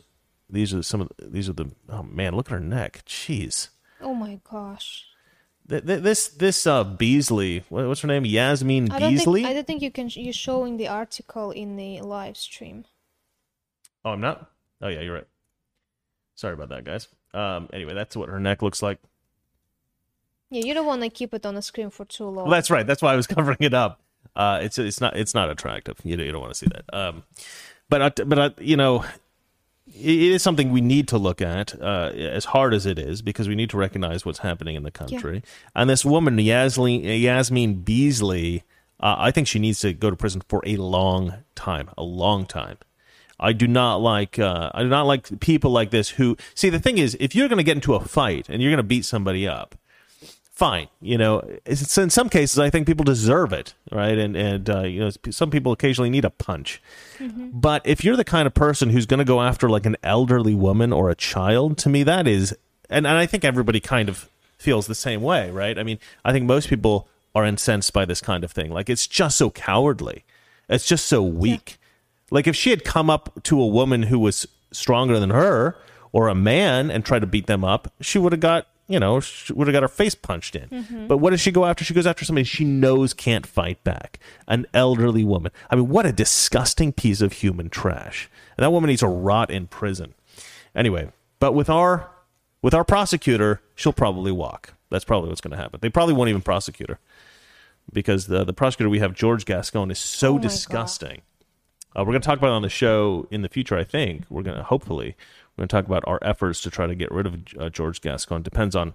These are some of the, these are the oh man, look at her neck. Jeez. Oh my gosh. Th- th- This this uh Beasley, what's her name? Yasmin I don't Beasley. think I don't think you can you showing the article in the live stream. Oh, I'm not. Oh yeah, you're right. Sorry about that, guys. Um. Anyway, that's what her neck looks like. Yeah, you don't want to keep it on the screen for too long. Well, that's right. That's why I was covering it up. Uh, it's it's not it's not attractive. You don't, you don't want to see that. Um, but I, but I, you know, it is something we need to look at uh, as hard as it is because we need to recognize what's happening in the country. And this woman, Yasmin, Yasmin Beasley, uh, I think she needs to go to prison for a long time, a long time. I do not like uh, I do not like people like this who see the thing is if you're going to get into a fight and you're going to beat somebody up, fine. You know, it's, in some cases, I think people deserve it, right? And and uh, you know, some people occasionally need a punch. But if you're the kind of person who's going to go after like an elderly woman or a child, to me that is, and, and I think everybody kind of feels the same way, right? I mean, I think most people are incensed by this kind of thing. Like it's just so cowardly. It's just so weak. Like if she had come up to a woman who was stronger than her or a man and tried to beat them up, she would have got, you know, she would have got her face punched in. Mm-hmm. But what does she go after? She goes after somebody she knows can't fight back. An elderly woman. I mean, what a disgusting piece of human trash. And that woman needs to rot in prison. Anyway, but with our with our prosecutor, she'll probably walk. That's probably what's going to happen. They probably won't even prosecute her because the the prosecutor we have, George Gascon, is so Oh my God. Uh, we're going to talk about on the show in the future. I think we're going to hopefully we're going to talk about our efforts to try to get rid of uh, George Gascon. Depends on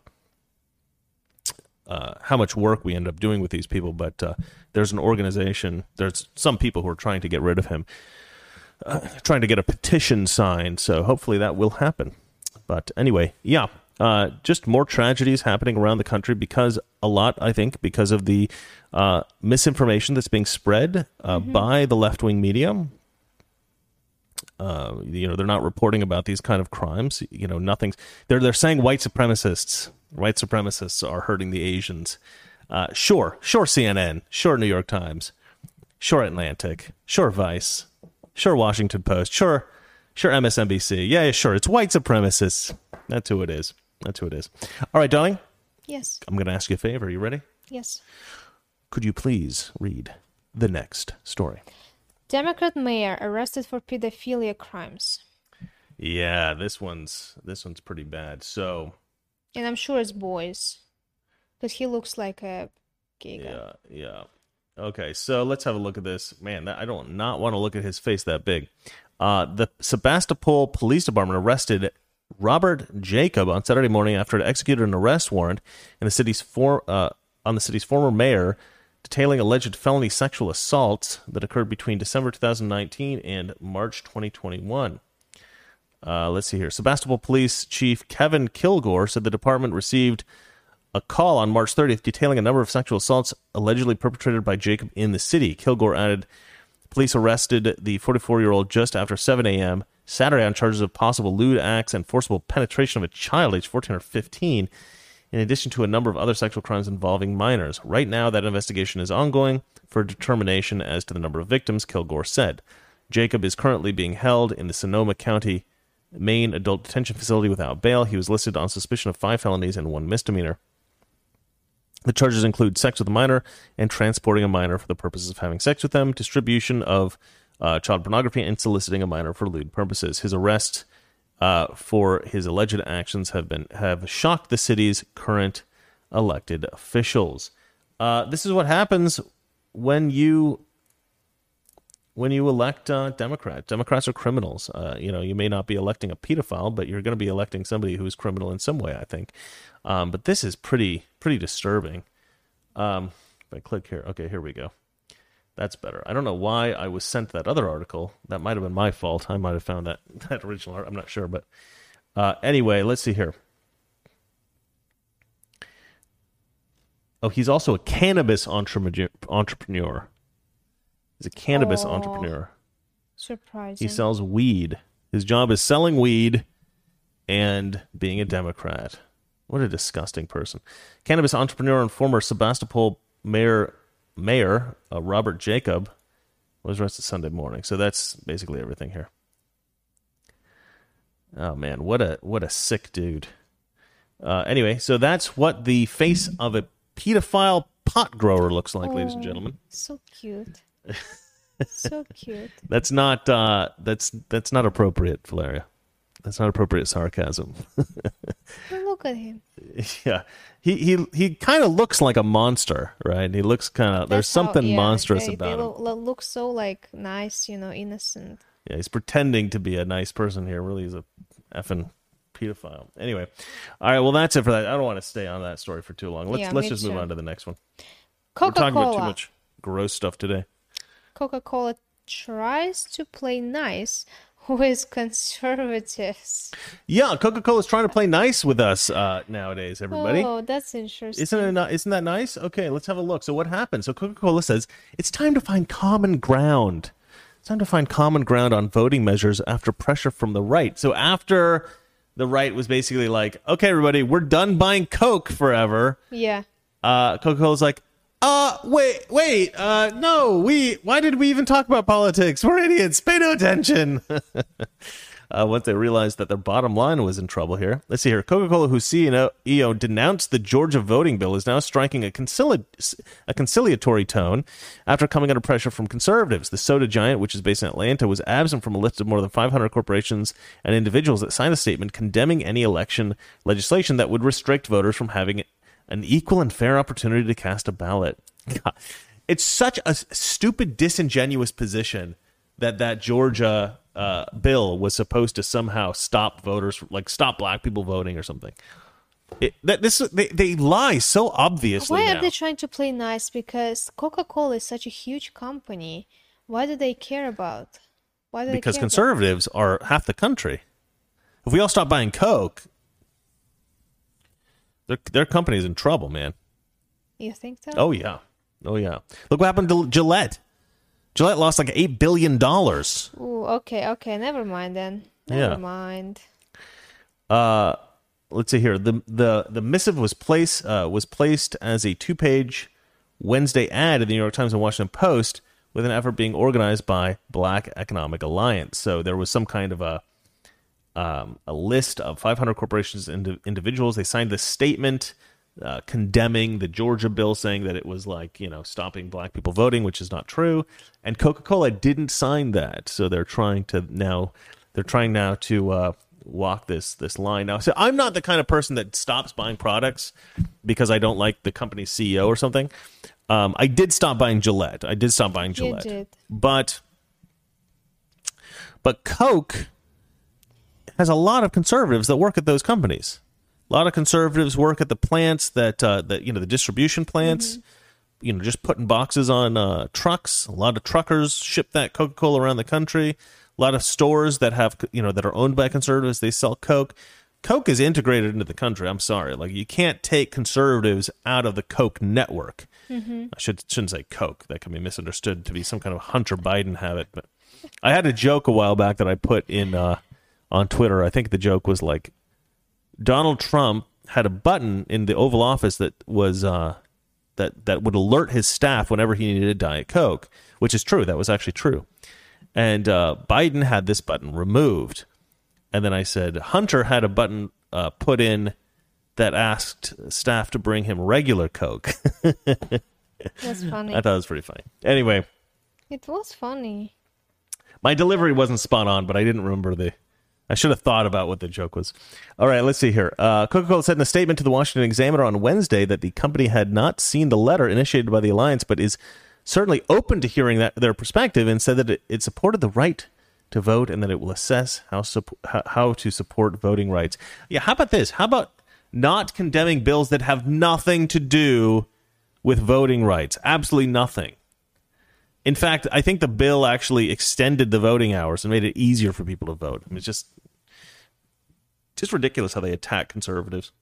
uh, how much work we end up doing with these people, but uh, there's an organization. There's some people who are trying to get rid of him, uh, trying to get a petition signed. So hopefully that will happen. But anyway, yeah, uh, just more tragedies happening around the country because a lot, I think, because of the uh, misinformation that's being spread uh, by the left wing media. Uh, you know, they're not reporting about these kind of crimes. You know, nothing's. They're they're saying white supremacists, white supremacists are hurting the Asians. Uh, sure, sure, CNN, sure, New York Times, sure, Atlantic, sure, Vice, sure, Washington Post, sure, sure, MSNBC. Yeah, yeah, sure, it's white supremacists. That's who it is. That's who it is. All right, darling, Yes. I'm going to ask you a favor. Are You ready? Yes. Could you please read the next story? Democrat mayor arrested for pedophilia crimes. Yeah, this one's this one's pretty bad. So And I'm sure it's boys. Because he looks like a gay guy. yeah, yeah. Okay, so let's have a look at this. Man, that, I don't not want to look at his face that big. Uh, the Sebastopol Police Department arrested Robert Jacob on Saturday morning after it executed an arrest warrant in the city's for, uh, on the city's former mayor, detailing alleged felony sexual assaults that occurred between December 2019 and March 2021. Uh, let's see here. Sebastopol Police Chief Kevin Kilgore said the department received a call on March 30th detailing a number of sexual assaults allegedly perpetrated by Jacob in the city. Kilgore added police arrested the 44 year old just after 7 a.m. Saturday on charges of possible lewd acts and forcible penetration of a child aged 14 or 15, in addition to a number of other sexual crimes involving minors. Right now, that investigation is ongoing for determination as to the number of victims, Kilgore said. Jacob is currently being held in the Sonoma County Main Adult Detention Facility without bail. He was listed on suspicion of five felonies and one misdemeanor. The charges include sex with a minor and transporting a minor for the purposes of having sex with them, distribution of uh, child pornography, and soliciting a minor for lewd purposes. His arrest uh, for his alleged actions have been have shocked the city's current elected officials. Uh, this is what happens when you when you elect uh, Democrat. Democrats are criminals. Uh, you know, you may not be electing a pedophile, but you're going to be electing somebody who's criminal in some way. I think. Um, but this is pretty pretty disturbing. Um, if I click here, okay, here we go. That's better. I don't know why I was sent that other article. That might have been my fault. I might have found that that original art. I'm not sure, but uh, anyway, let's see here. Oh, he's also a cannabis entrepreneur. entrepreneur. He's a cannabis Oh. entrepreneur. Surprising. He sells weed. His job is selling weed and being a Democrat. What a disgusting person. Cannabis entrepreneur and former Sebastopol mayor, mayor uh, Robert Jacob was arrested Sunday morning. So that's basically everything here. Oh man, what a what a sick dude. Uh, anyway, so that's what the face of a pedophile pot grower looks like, ladies and Oh. gentlemen. So cute. so cute. That's not uh, that's that's not appropriate, Valeria. That's not appropriate sarcasm. Look at him. yeah, he he he kind of looks like a monster, right? He looks kind of there's That's how- something yeah, monstrous they, about they him. lo- lo- look so like nice, you know, innocent. Yeah, he's pretending to be a nice person here. Really, he's a effing pedophile. Anyway, all right. Well, that's it for that. I don't want to stay on that story for too long. Let's Yeah, let's just move on to the next one. We're talking about too much gross stuff today. Coca Cola tries to play nice with conservatives. Yeah, Coca Cola is trying to play nice with us uh, nowadays. Everybody. Oh, that's interesting. Isn't it? Not, isn't that nice? Okay, let's have a look. So what happened? So Coca-Cola says it's time to find common ground. It's time to find common ground on voting measures after pressure from the right. So after the right was basically like, okay, everybody, we're done buying Coke forever. yeah. Uh, Coca-Cola's like, uh, wait, wait, uh, no, we, why did we even talk about politics? We're idiots. Pay no attention. uh, once they realized that their bottom line was in trouble here. Let's see here. Coca Cola, whose CEO denounced the Georgia voting bill, is now striking a, concili- a conciliatory tone after coming under pressure from conservatives. The soda giant, which is based in Atlanta, was absent from a list of more than 500 corporations and individuals that signed a statement condemning any election legislation that would restrict voters from having an equal and fair opportunity to cast a ballot. God, it's such a stupid, disingenuous position that that Georgia uh, bill was supposed to somehow stop voters, like stop black people voting or something. It, that this they, they lie so obviously Why now. are they trying to play nice? Because Coca Cola is such a huge company. Why do they care about? Why do they because care about- conservatives are half the country. If we all stop buying Coke, their their company's in trouble, man. You think so? Oh yeah, oh yeah. Look what happened to Gillette. Gillette lost like eight billion dollars. Ooh, okay, okay. Never mind then. Never Yeah. mind. Uh, let's see here. the the The missive was placed uh, was placed as a two page Wednesday ad in the New York Times and Washington Post, with an effort being organized by Black Economic Alliance. So there was some kind of a um, a list of 500 corporations and individuals. They signed this statement uh, condemning the Georgia bill, saying that it was like you know stopping black people voting, which is not true. And Coca Cola didn't sign that, so they're trying to now they're trying now to uh, walk this this line. Now, so I'm not the kind of person that stops buying products because I don't like the company's CEO or something. Um, I did stop buying Gillette. I did stop buying Gillette, but but Coke has a lot of conservatives that work at those companies. A lot of conservatives work at the plants that uh, that you know the distribution plants. You know, just putting boxes on uh, trucks. A lot of truckers ship that Coca Cola around the country. A lot of stores that have you know that are owned by conservatives they sell Coke. Coke is integrated into the country. I'm sorry, like you can't take conservatives out of the Coke network. I should shouldn't say Coke. That can be misunderstood to be some kind of Hunter Biden habit. But I had a joke a while back that I put in uh, on Twitter. I think the joke was like Donald Trump had a button in the Oval Office that was uh, that that would alert his staff whenever he needed a Diet Coke, which is true. That was actually true. And uh, Biden had this button removed, and then I said Hunter had a button uh, put in that asked staff to bring him regular Coke. That's funny. I thought it was pretty funny. Anyway, It was funny. my delivery wasn't spot on, but I didn't remember the. I should have thought about what the joke was. All right, let's see here. Uh, Coca Cola said in a statement to the Washington Examiner on Wednesday that the company had not seen the letter initiated by the alliance, but is certainly open to hearing that their perspective and said that it, it supported the right to vote and that it will assess how how to support voting rights. Yeah, how about this? How about not condemning bills that have nothing to do with voting rights? Absolutely nothing. In fact, I think the bill actually extended the voting hours and made it easier for people to vote. I mean, it's just just ridiculous how they attack conservatives.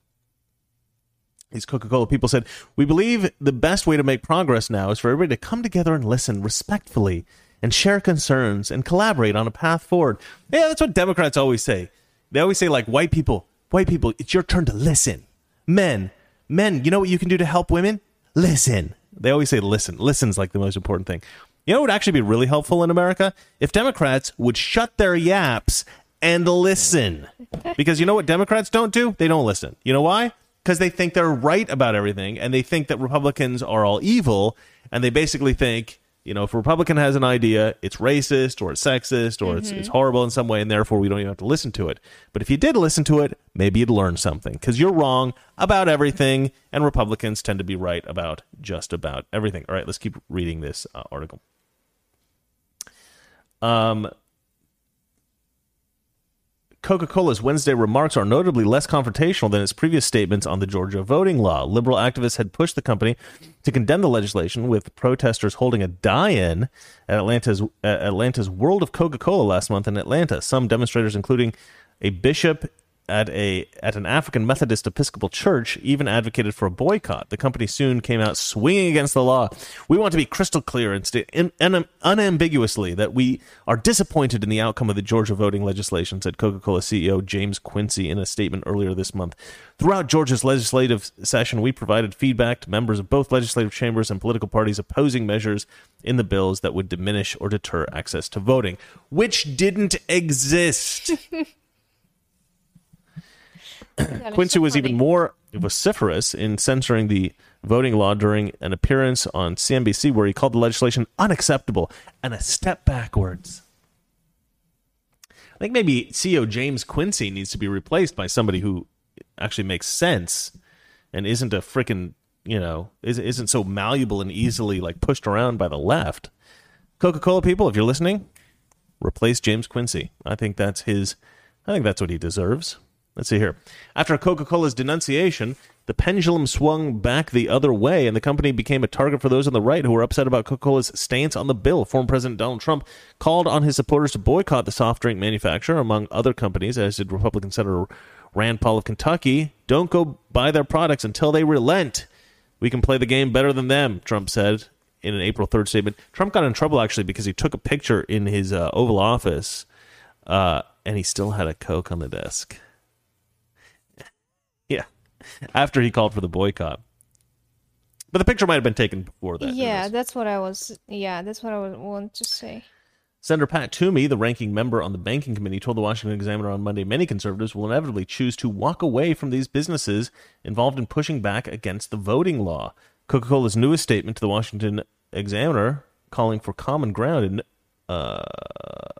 These Coca Cola people said, We believe the best way to make progress now is for everybody to come together and listen respectfully and share concerns and collaborate on a path forward. Yeah, that's what Democrats always say. They always say, like, white people, white people, it's your turn to listen. Men, men, you know what you can do to help women? Listen. They always say listen. Listen's like the most important thing. You know what would actually be really helpful in America? If Democrats would shut their yaps and listen. Because you know what Democrats don't do? They don't listen. You know why? Because they think they're right about everything and they think that Republicans are all evil and they basically think, you know, if a Republican has an idea, it's racist or it's sexist or it's, it's horrible in some way and therefore we don't even have to listen to it. But if you did listen to it, maybe you'd learn something because you're wrong about everything and Republicans tend to be right about just about everything. All right, let's keep reading this uh, article. Um, Coca Cola's Wednesday remarks are notably less confrontational than its previous statements on the Georgia voting law. Liberal activists had pushed the company to condemn the legislation, with protesters holding a die in at Atlanta's, at Atlanta's World of Coca Cola last month in Atlanta. Some demonstrators, including a bishop at a at an African Methodist Episcopal church even advocated for a boycott. The company soon came out swinging against the law. We want to be crystal clear and in, un, unambiguously that we are disappointed in the outcome of the Georgia voting legislation, said Coca-Cola CEO James Quincey in a statement earlier this month. Throughout Georgia's legislative session, we provided feedback to members of both legislative chambers and political parties opposing measures in the bills that would diminish or deter access to voting, which didn't exist. Quincey was even more vociferous in censoring the voting law during an appearance on CNBC where he called the legislation unacceptable and a step backwards. I think maybe CEO James Quincey needs to be replaced by somebody who actually makes sense and isn't a freaking, you know, isn't so malleable and easily like pushed around by the left. Coca-Cola people, if you're listening, replace James Quincey. I think that's his I think that's what he deserves. Let's see here. After Coca Cola's denunciation, the pendulum swung back the other way, and the company became a target for those on the right who were upset about Coca Cola's stance on the bill. Former President Donald Trump called on his supporters to boycott the soft drink manufacturer, among other companies, as did Republican Senator Rand Paul of Kentucky. Don't go buy their products until they relent. We can play the game better than them, Trump said in an April 3rd statement. Trump got in trouble actually because he took a picture in his uh, Oval Office uh, and he still had a Coke on the desk. After he called for the boycott. But the picture might have been taken before that. Yeah, that's what I was. Yeah, that's what I would want to say. Senator Pat Toomey, the ranking member on the banking committee, told the Washington Examiner on Monday many conservatives will inevitably choose to walk away from these businesses involved in pushing back against the voting law. Coca Cola's newest statement to the Washington Examiner, calling for common ground and uh,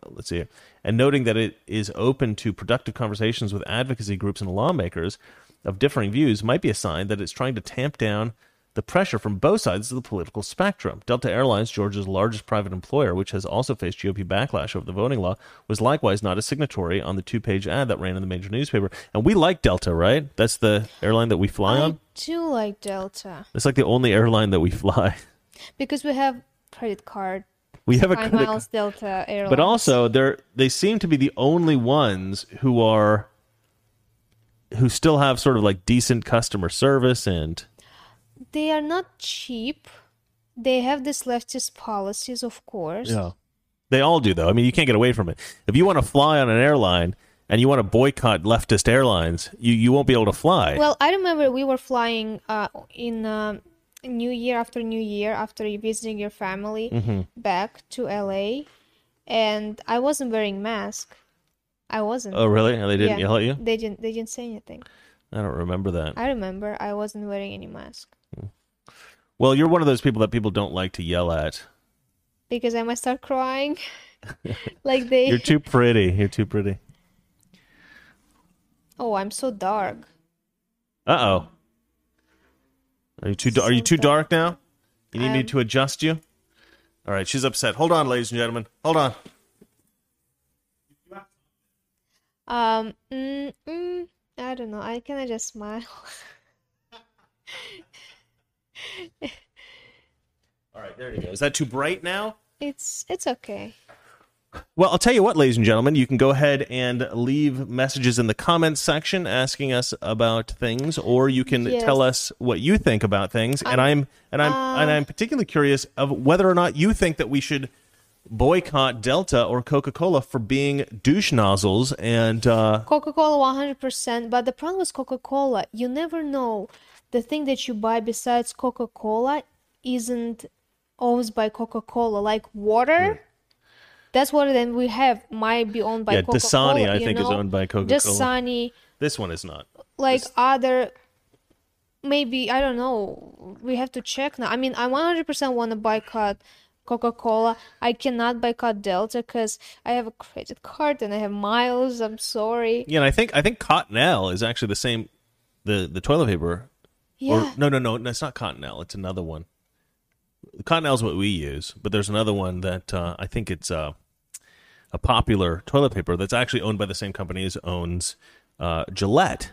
let's see, here, and noting that it is open to productive conversations with advocacy groups and lawmakers of differing views, might be a sign that it's trying to tamp down the pressure from both sides of the political spectrum. Delta Airlines, Georgia's largest private employer, which has also faced GOP backlash over the voting law, was likewise not a signatory on the two page ad that ran in the major newspaper. And we like Delta, right? That's the airline that we fly I on. I do like Delta It's like the only airline that we fly. because we have credit card. We have a credit miles Delta Airlines. but also they're they seem to be the only ones who are who still have sort of like decent customer service and they are not cheap. They have this leftist policies, of course. yeah they all do though i mean you can't get away from it if you want to fly on an airline and you want to boycott leftist airlines you you won't be able to fly Well, I remember we were flying uh, in um New Year after New Year after visiting your family Mm-hmm. back to LA, and I wasn't wearing mask. I wasn't. oh really and they didn't Yeah. yell at you They didn't. They didn't say anything. i don't remember that I remember I wasn't wearing any mask hmm. well you're one of those people that people don't like to yell at because I might start crying, like they. you're too pretty you're too pretty Oh, I'm so dark. uh-oh are you too are you So too dark. dark now you need me to adjust you All right, she's upset. Hold on, ladies and gentlemen. Hold on. Um, mm, mm, I don't know. I can I just smile? All right, there you go. Is that too bright now? It's it's okay. Well, I'll tell you what, ladies and gentlemen, you can go ahead and leave messages in the comments section asking us about things, or you can Yes. tell us what you think about things. and I'm and I'm and uh, I'm particularly curious of whether or not you think that we should boycott Delta or Coca Cola for being douche nozzles and uh, Coca-Cola 100%, but the problem with Coca-Cola, you never know. The thing that you buy besides Coca-Cola isn't owned by Coca-Cola. Like water, that's what then we have might be owned by Yeah, Coca-Cola. Dasani, I think, is owned by Coca-Cola. Dasani, this one is not. like other maybe I don't know. We have to check now. I mean, I 100% want to boycott Coca-Cola. I cannot boycott Delta because I have a credit card and I have miles. I'm sorry. Yeah, and I think I think Cottonelle is actually the same, the the toilet paper. Yeah. Or no, no, no, no, it's not Cottonelle. It's another one. Cottonelle is what we use, but there's another one that uh, I think it's uh, a popular toilet paper that's actually owned by the same company as owns uh, Gillette.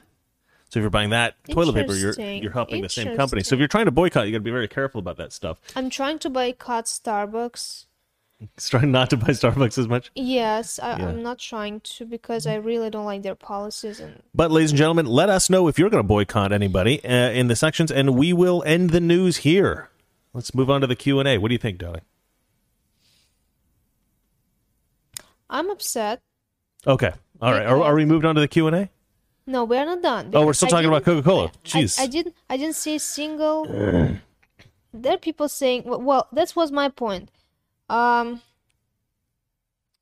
So if you're buying that toilet paper, you're you're helping the same company. So if you're trying to boycott, you got to be very careful about that stuff. I'm trying to boycott Starbucks. It's trying not to buy Starbucks as much. Yes, I, Yeah. I'm not trying to because I really don't like their policies and But, ladies and gentlemen, let us know if you're going to boycott anybody uh, in the sections, and we will end the news here. Let's move on to the Q and A. What do you think, darling? I'm upset. Okay, all right. Are, are we moved on to the Q and A? No, we're not done. Oh, we're still I talking about Coca-Cola. Jeez. I, didn't. I didn't see a single. there are people saying, well, well, that was my point. Um,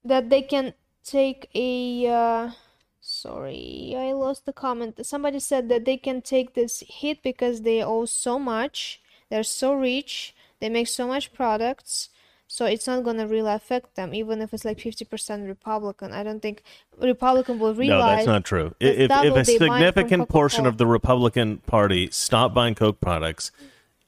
that they can take a. Uh, sorry, I lost the comment. Somebody said that they can take this hit because they owe so much. They're so rich. They make so much products. So it's not gonna really affect them, even if it's like fifty percent Republican. I don't think Republican will really No, realize. that's not true. If, if a they buy from significant portion of the Republican Party stopped buying Coke products,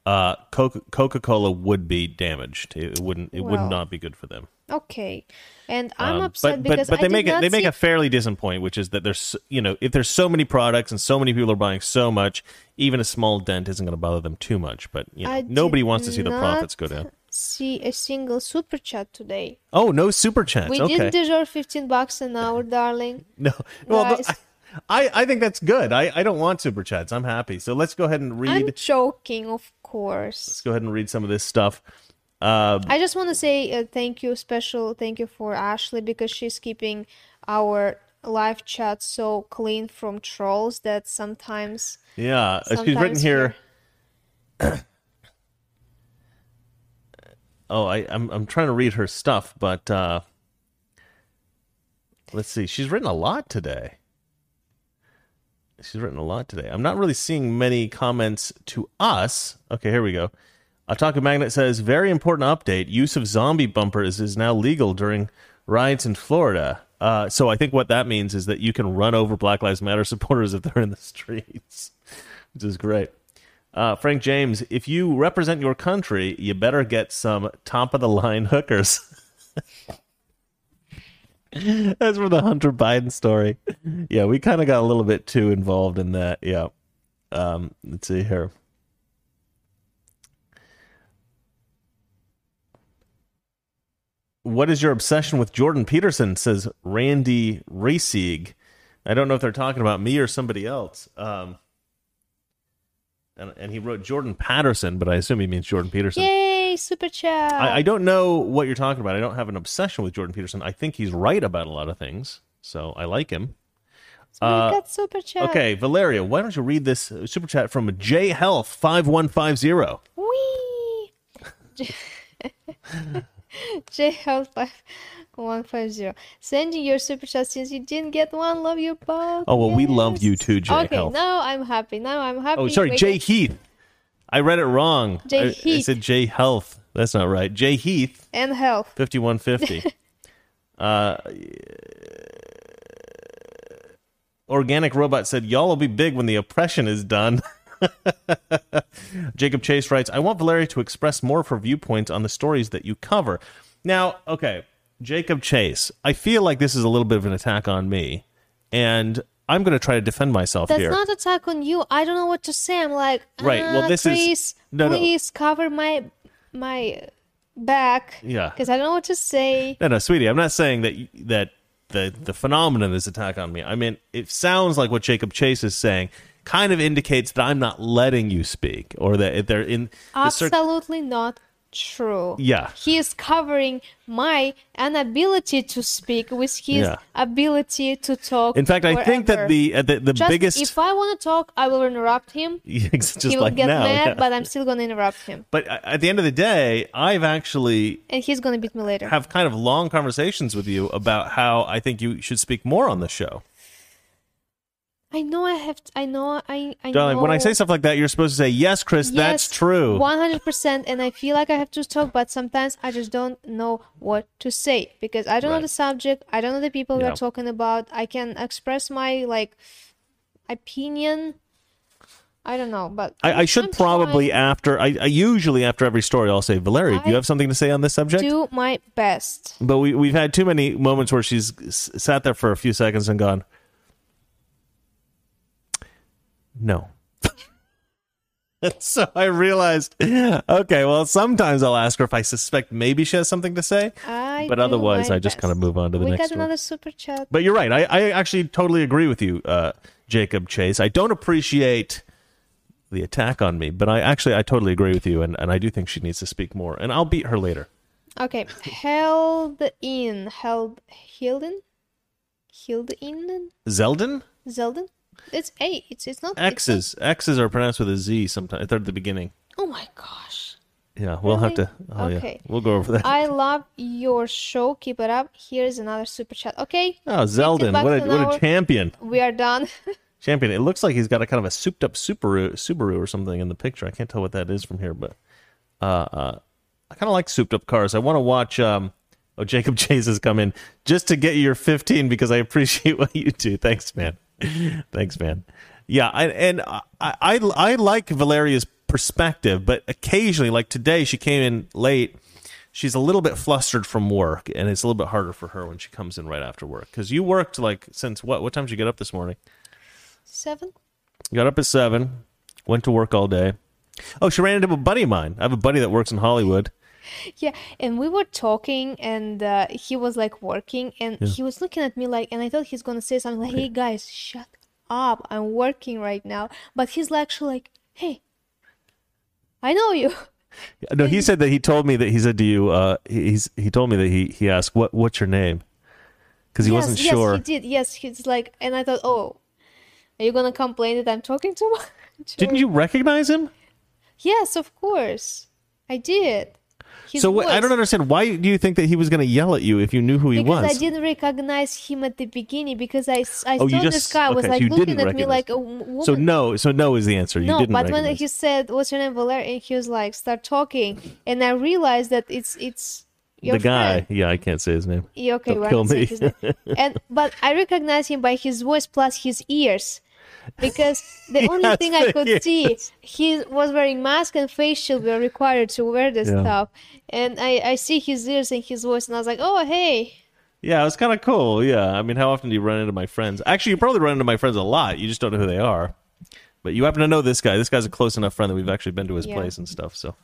uh, Coca Cola would be damaged. It wouldn't. It would not be good for them. Okay, and I'm Um, upset but, because but but I they did make not they make a fairly decent point, which is that there's you know if there's so many products and so many people are buying so much, even a small dent isn't going to bother them too much. But you know I nobody wants to see the profits go down. See a single super chat today. Oh no, super chats. We okay, didn't deserve 15 bucks an hour, darling. no. Well, Guys. I I think that's good. I I don't want super chats. I'm happy. So let's go ahead and read. I'm joking, of course. Let's go ahead and read some of this stuff. Uh, I just want to say uh, thank you, special thank you for Ashley because she's keeping our live chat so clean from trolls that sometimes yeah, uh, she's written here. oh, I I'm I'm trying to read her stuff, but uh, let's see. She's written a lot today. She's written a lot today. I'm not really seeing many comments to us. Okay, here we go. Otaku Magnet says, very important update. Use of zombie bumpers is now legal during riots in Florida. Uh, so I think what that means is that you can run over Black Lives Matter supporters if they're in the streets, which is great. Uh, Frank James, if you represent your country, you better get some top of the line hookers. That's from the Hunter Biden story. Yeah, we kind of got a little bit too involved in that. Yeah. Um, let's see here. What is your obsession with Jordan Peterson? Says Randy Raceg. I don't know if they're talking about me or somebody else. Um, and, and he wrote Jordan Patterson, but I assume he means Jordan Peterson. yay super chat. I, I don't know what you're talking about. I don't have an obsession with Jordan Peterson. I think he's right about a lot of things, so I like him. we uh, got super chat. Okay, Valeria, why don't you read this super chat from J Health five one five zero? Wee. J- J Health five one five zero. Sending your super chat since you didn't get one. Love you both. Oh well, we love you too, J Okay, Health. now I'm happy. Now I'm happy. Oh, sorry, Jay Heath. I read it wrong. Jay I, I Heath. said J Health. That's not right. J Heath and health. fifty one fifty. Uh, Organic Robot said, "Y'all will be big when the oppression is done." Jacob Chase writes, I want Valeria to express more of her viewpoints on the stories that you cover. Now, okay, Jacob Chase, I feel like this is a little bit of an attack on me, and I'm going to try to defend myself That's here. not attack on you. I don't know what to say. I'm like, Right, well, "Ah, this is- please, no, no. please cover my my back. Yeah. because I don't know what to say. No, no, sweetie, I'm not saying that that the the phenomenon is attack on me. I mean, it sounds like what Jacob Chase is saying kind of indicates that I'm not letting you speak, or that they're in the cir- Absolutely not true. Yeah. He is covering my inability to speak with his Yeah. ability to talk. In fact, I think that the uh, the, the Just biggest if I want to talk, I will interrupt him. just he will like get now, mad, yeah. but I'm still gonna interrupt him, But at the end of the day, I've actually and he's gonna beat me later. have kind of long conversations with you about how I think you should speak more on the show. I know I have. I know I. I Darling, know. when I say stuff like that, you're supposed to say, "Yes, Chris, that's true." One hundred percent, and I feel like I have to talk, but sometimes I just don't know what to say because I don't know the subject. I don't know the people we're talking about. I can express my like opinion. I don't know, but I, I should probably trying after I, I usually after every story I'll say, Valeria, do you have something to say on this subject? do my best. But we we've had too many moments where she's s- sat there for a few seconds and gone, no. so I realized, okay, well, sometimes I'll ask her if I suspect maybe she has something to say, I but otherwise I just best. kind of move on to the we next got story. another super chat. But you're right. I, I actually totally agree with you, uh, Jacob Chase. I don't appreciate the attack on me, but I actually I totally agree with you, and, and I do think she needs to speak more, and I'll beat her later. Okay, held in, held, Hilden, Hilden, Zeldin? Zelden. It's A. It's it's not it's not- X's. X's are pronounced with a Z sometimes. They're at the beginning. Oh my gosh. Yeah, we'll have to. Oh, yeah. Okay. We'll go over that. I love your show. Keep it up. Here's another super chat. Okay, oh, Zeldin. What a, what a champion. we are done. Champion. It looks like he's got a kind of a souped up Subaru, Subaru or something in the picture. I can't tell what that is from here, but uh, uh, I kind of like souped up cars. I want to watch. Um, oh, Jacob Chase has come in just to get your 15 because I appreciate what you do. Thanks, man. Thanks, man. Yeah, I, and I, I I like Valeria's perspective, but occasionally, like today, she came in late. She's a little bit flustered from work, and it's a little bit harder for her when she comes in right after work. Because you worked like since what? What time did you get up this morning? Seven. Got up at seven, went to work all day. Oh, she ran into a buddy of mine. I have a buddy that works in Hollywood. Yeah, and we were talking, and uh, he was like working, and he was looking at me like, and I thought he's gonna say something like, "Hey guys, shut up! I'm working right now." But he's like, actually like, "Hey, I know you." No, he said that he told me that he said to you. Uh, he- he's he told me that he he asked what what's your name because he yes, wasn't yes, sure. he did. Yes, he's like, and I thought, "Oh, are you gonna complain that I'm talking too much?" Didn't you recognize him? Yes, of course, I did. His so wh- I don't understand. Why do you think that he was going to yell at you if you knew who he because was? I didn't recognize him at the beginning because I Oh, you saw this just- guy was okay, so like looking at me like a woman. So no, so no is the answer. You no, didn't but when recognize. he said, "What's your name, Valeria?" and he was like, "Start talking," and I realized that it's it's your the guy. friend. Yeah, I can't say his name. Yeah, okay, Don't kill me. and but I recognize him by his voice plus his ears. Because the only Yes, thing I could see, he was wearing mask and face shield were required to wear this Yeah. stuff. And I, I see his ears and his voice, and I was like, oh, hey. Yeah, it was kind of cool. Yeah, I mean, how often do you run into my friends? Actually, you probably run into my friends a lot. You just don't know who they are. But you happen to know this guy. This guy's a close enough friend that we've actually been to his Yeah. place and stuff. So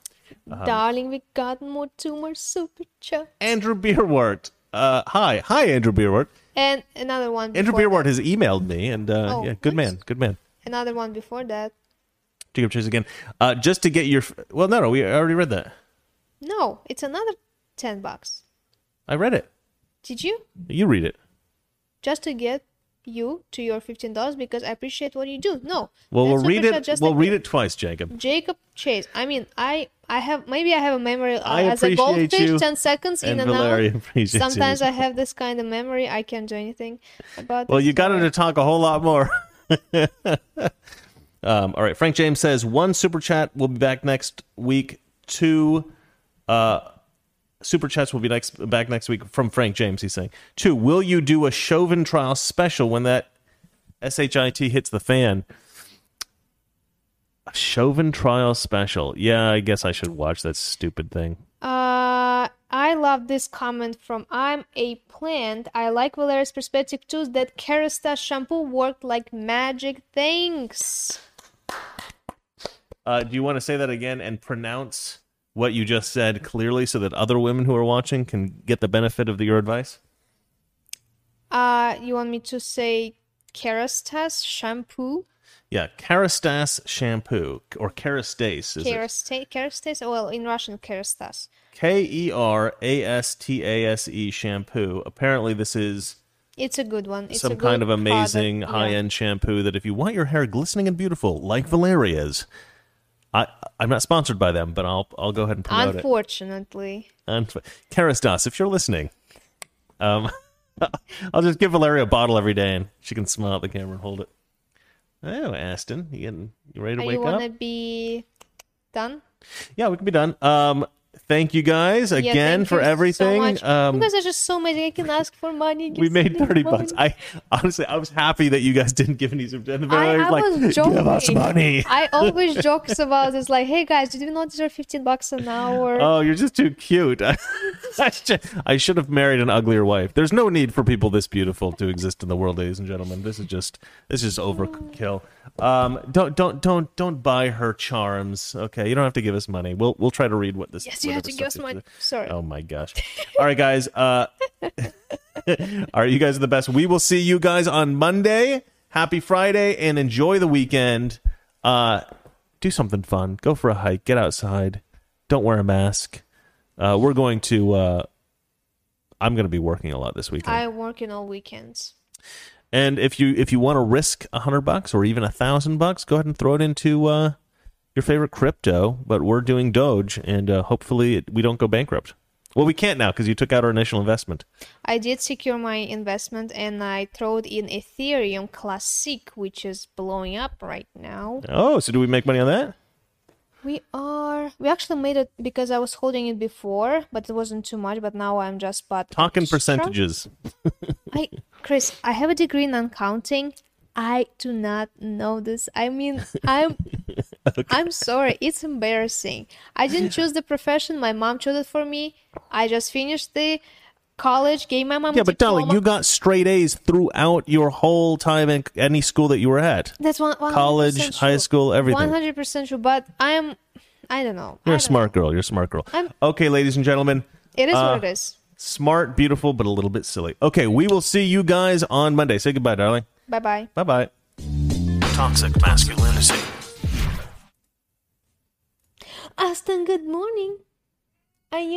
Uh-huh. Darling, we got more two more super chat. Andrew Beerwart. Uh, hi, hi, Andrew Beerwart. And another one. Andrew before Beerwart that. has emailed me, and uh, Oh, yeah, good nice. man, good man. Another one before that. Jacob Chase again. Uh, just to get your. Well, no, no, we already read that. No, it's another 10 bucks. I read it. Did you? You read it. Just to get you to your $15 because I appreciate what you do. No. Well, we'll read it. We'll like read you. it twice, Jacob. Jacob Chase. I mean, I I have maybe I have a memory uh, I as a goldfish, ten seconds in and Valeria out. appreciates you Sometimes I have this kind of memory. I can't do anything about. Well, you got her to talk a whole lot more. um, all right. Frank James says one super chat We'll be back next week. Two uh, super chats will be next back next week from Frank James. He's saying two. Will you do a Chauvin trial special when that shit hits the fan? A Chauvin trial special. Yeah, I guess I should watch that stupid thing. Uh, I love this comment from I'm a plant. I like Valeria's perspective too. That Kerastase shampoo worked like magic. Thanks. Uh, do you want to say that again and pronounce what you just said clearly so that other women who are watching can get the benefit of the, your advice? Uh, you want me to say Kerastase shampoo? Yeah, Kerastase shampoo or Kerastase. Is it? Kerastase, Kerastase. Well, in Russian, Kerastase. K E R A S T A S E shampoo. Apparently, this is It's a good one. It's some a kind of amazing product, high end shampoo that if you want your hair glistening and beautiful like Valeria's, I I'm not sponsored by them, but I'll I'll go ahead and promote it. Unfortunately, Kerastase, if you're listening, um, I'll just give Valeria a bottle every day, and she can smile at the camera and hold it. Oh, Aston, you getting you ready to Are wake you up? You wanna be done? Yeah, we can be done. Um, thank you guys again thank for so everything. much. um, you guys are just so amazing. I can ask for money. we made thirty money. bucks. I honestly, I was happy that you guys didn't give any. And I, I like, was joking. give us money. I always jokes about this, like, "Hey guys, did you not deserve fifteen bucks an hour?" Oh, you're just too cute. I, should, I should have married an uglier wife. There's no need for people this beautiful to exist in the world, ladies and gentlemen. This is just this is overkill. Um, don't don't don't don't buy her charms. Okay, you don't have to give us money. We'll we'll try to read what this. yes, you have to whatever give us stuff Sorry. Oh my gosh! All right, guys. Uh, all right, you guys are the best. We will see you guys on Monday. Happy Friday and enjoy the weekend. Uh, do something fun. Go for a hike. Get outside. Don't wear a mask. Uh, we're going to. Uh, I'm going to be working a lot this weekend. I'm working all weekends. And if you if you want to risk a hundred bucks or even a thousand bucks, go ahead and throw it into uh, your favorite crypto. But we're doing Doge, and uh, hopefully it, we don't go bankrupt. Well, we can't now because you took out our initial investment. I did secure my investment and I throwed in Ethereum Classic, which is blowing up right now. Oh, so do we make money on that? We are. We actually made it because I was holding it before, but it wasn't too much. But now I'm just but Talking extra. percentages. I, Chris, I have a degree in accounting. I do not know this. I mean, I'm, I'm sorry. It's embarrassing. I didn't choose the profession. My mom chose it for me. I just finished the college, gave my mom. Yeah, but darling, you got straight A's throughout your whole time in any school that you were at. That's one. 100% College, high school, everything. One hundred percent true. But I'm. I don't know. You're I a don't smart girl. You're a smart girl. I'm- Okay, ladies and gentlemen. It is Uh, what it is. smart, beautiful, but a little bit silly. Okay, we will see you guys on Monday. Say goodbye, darling. Bye bye. Bye bye. Toxic masculinity. Aston, good morning. Are you?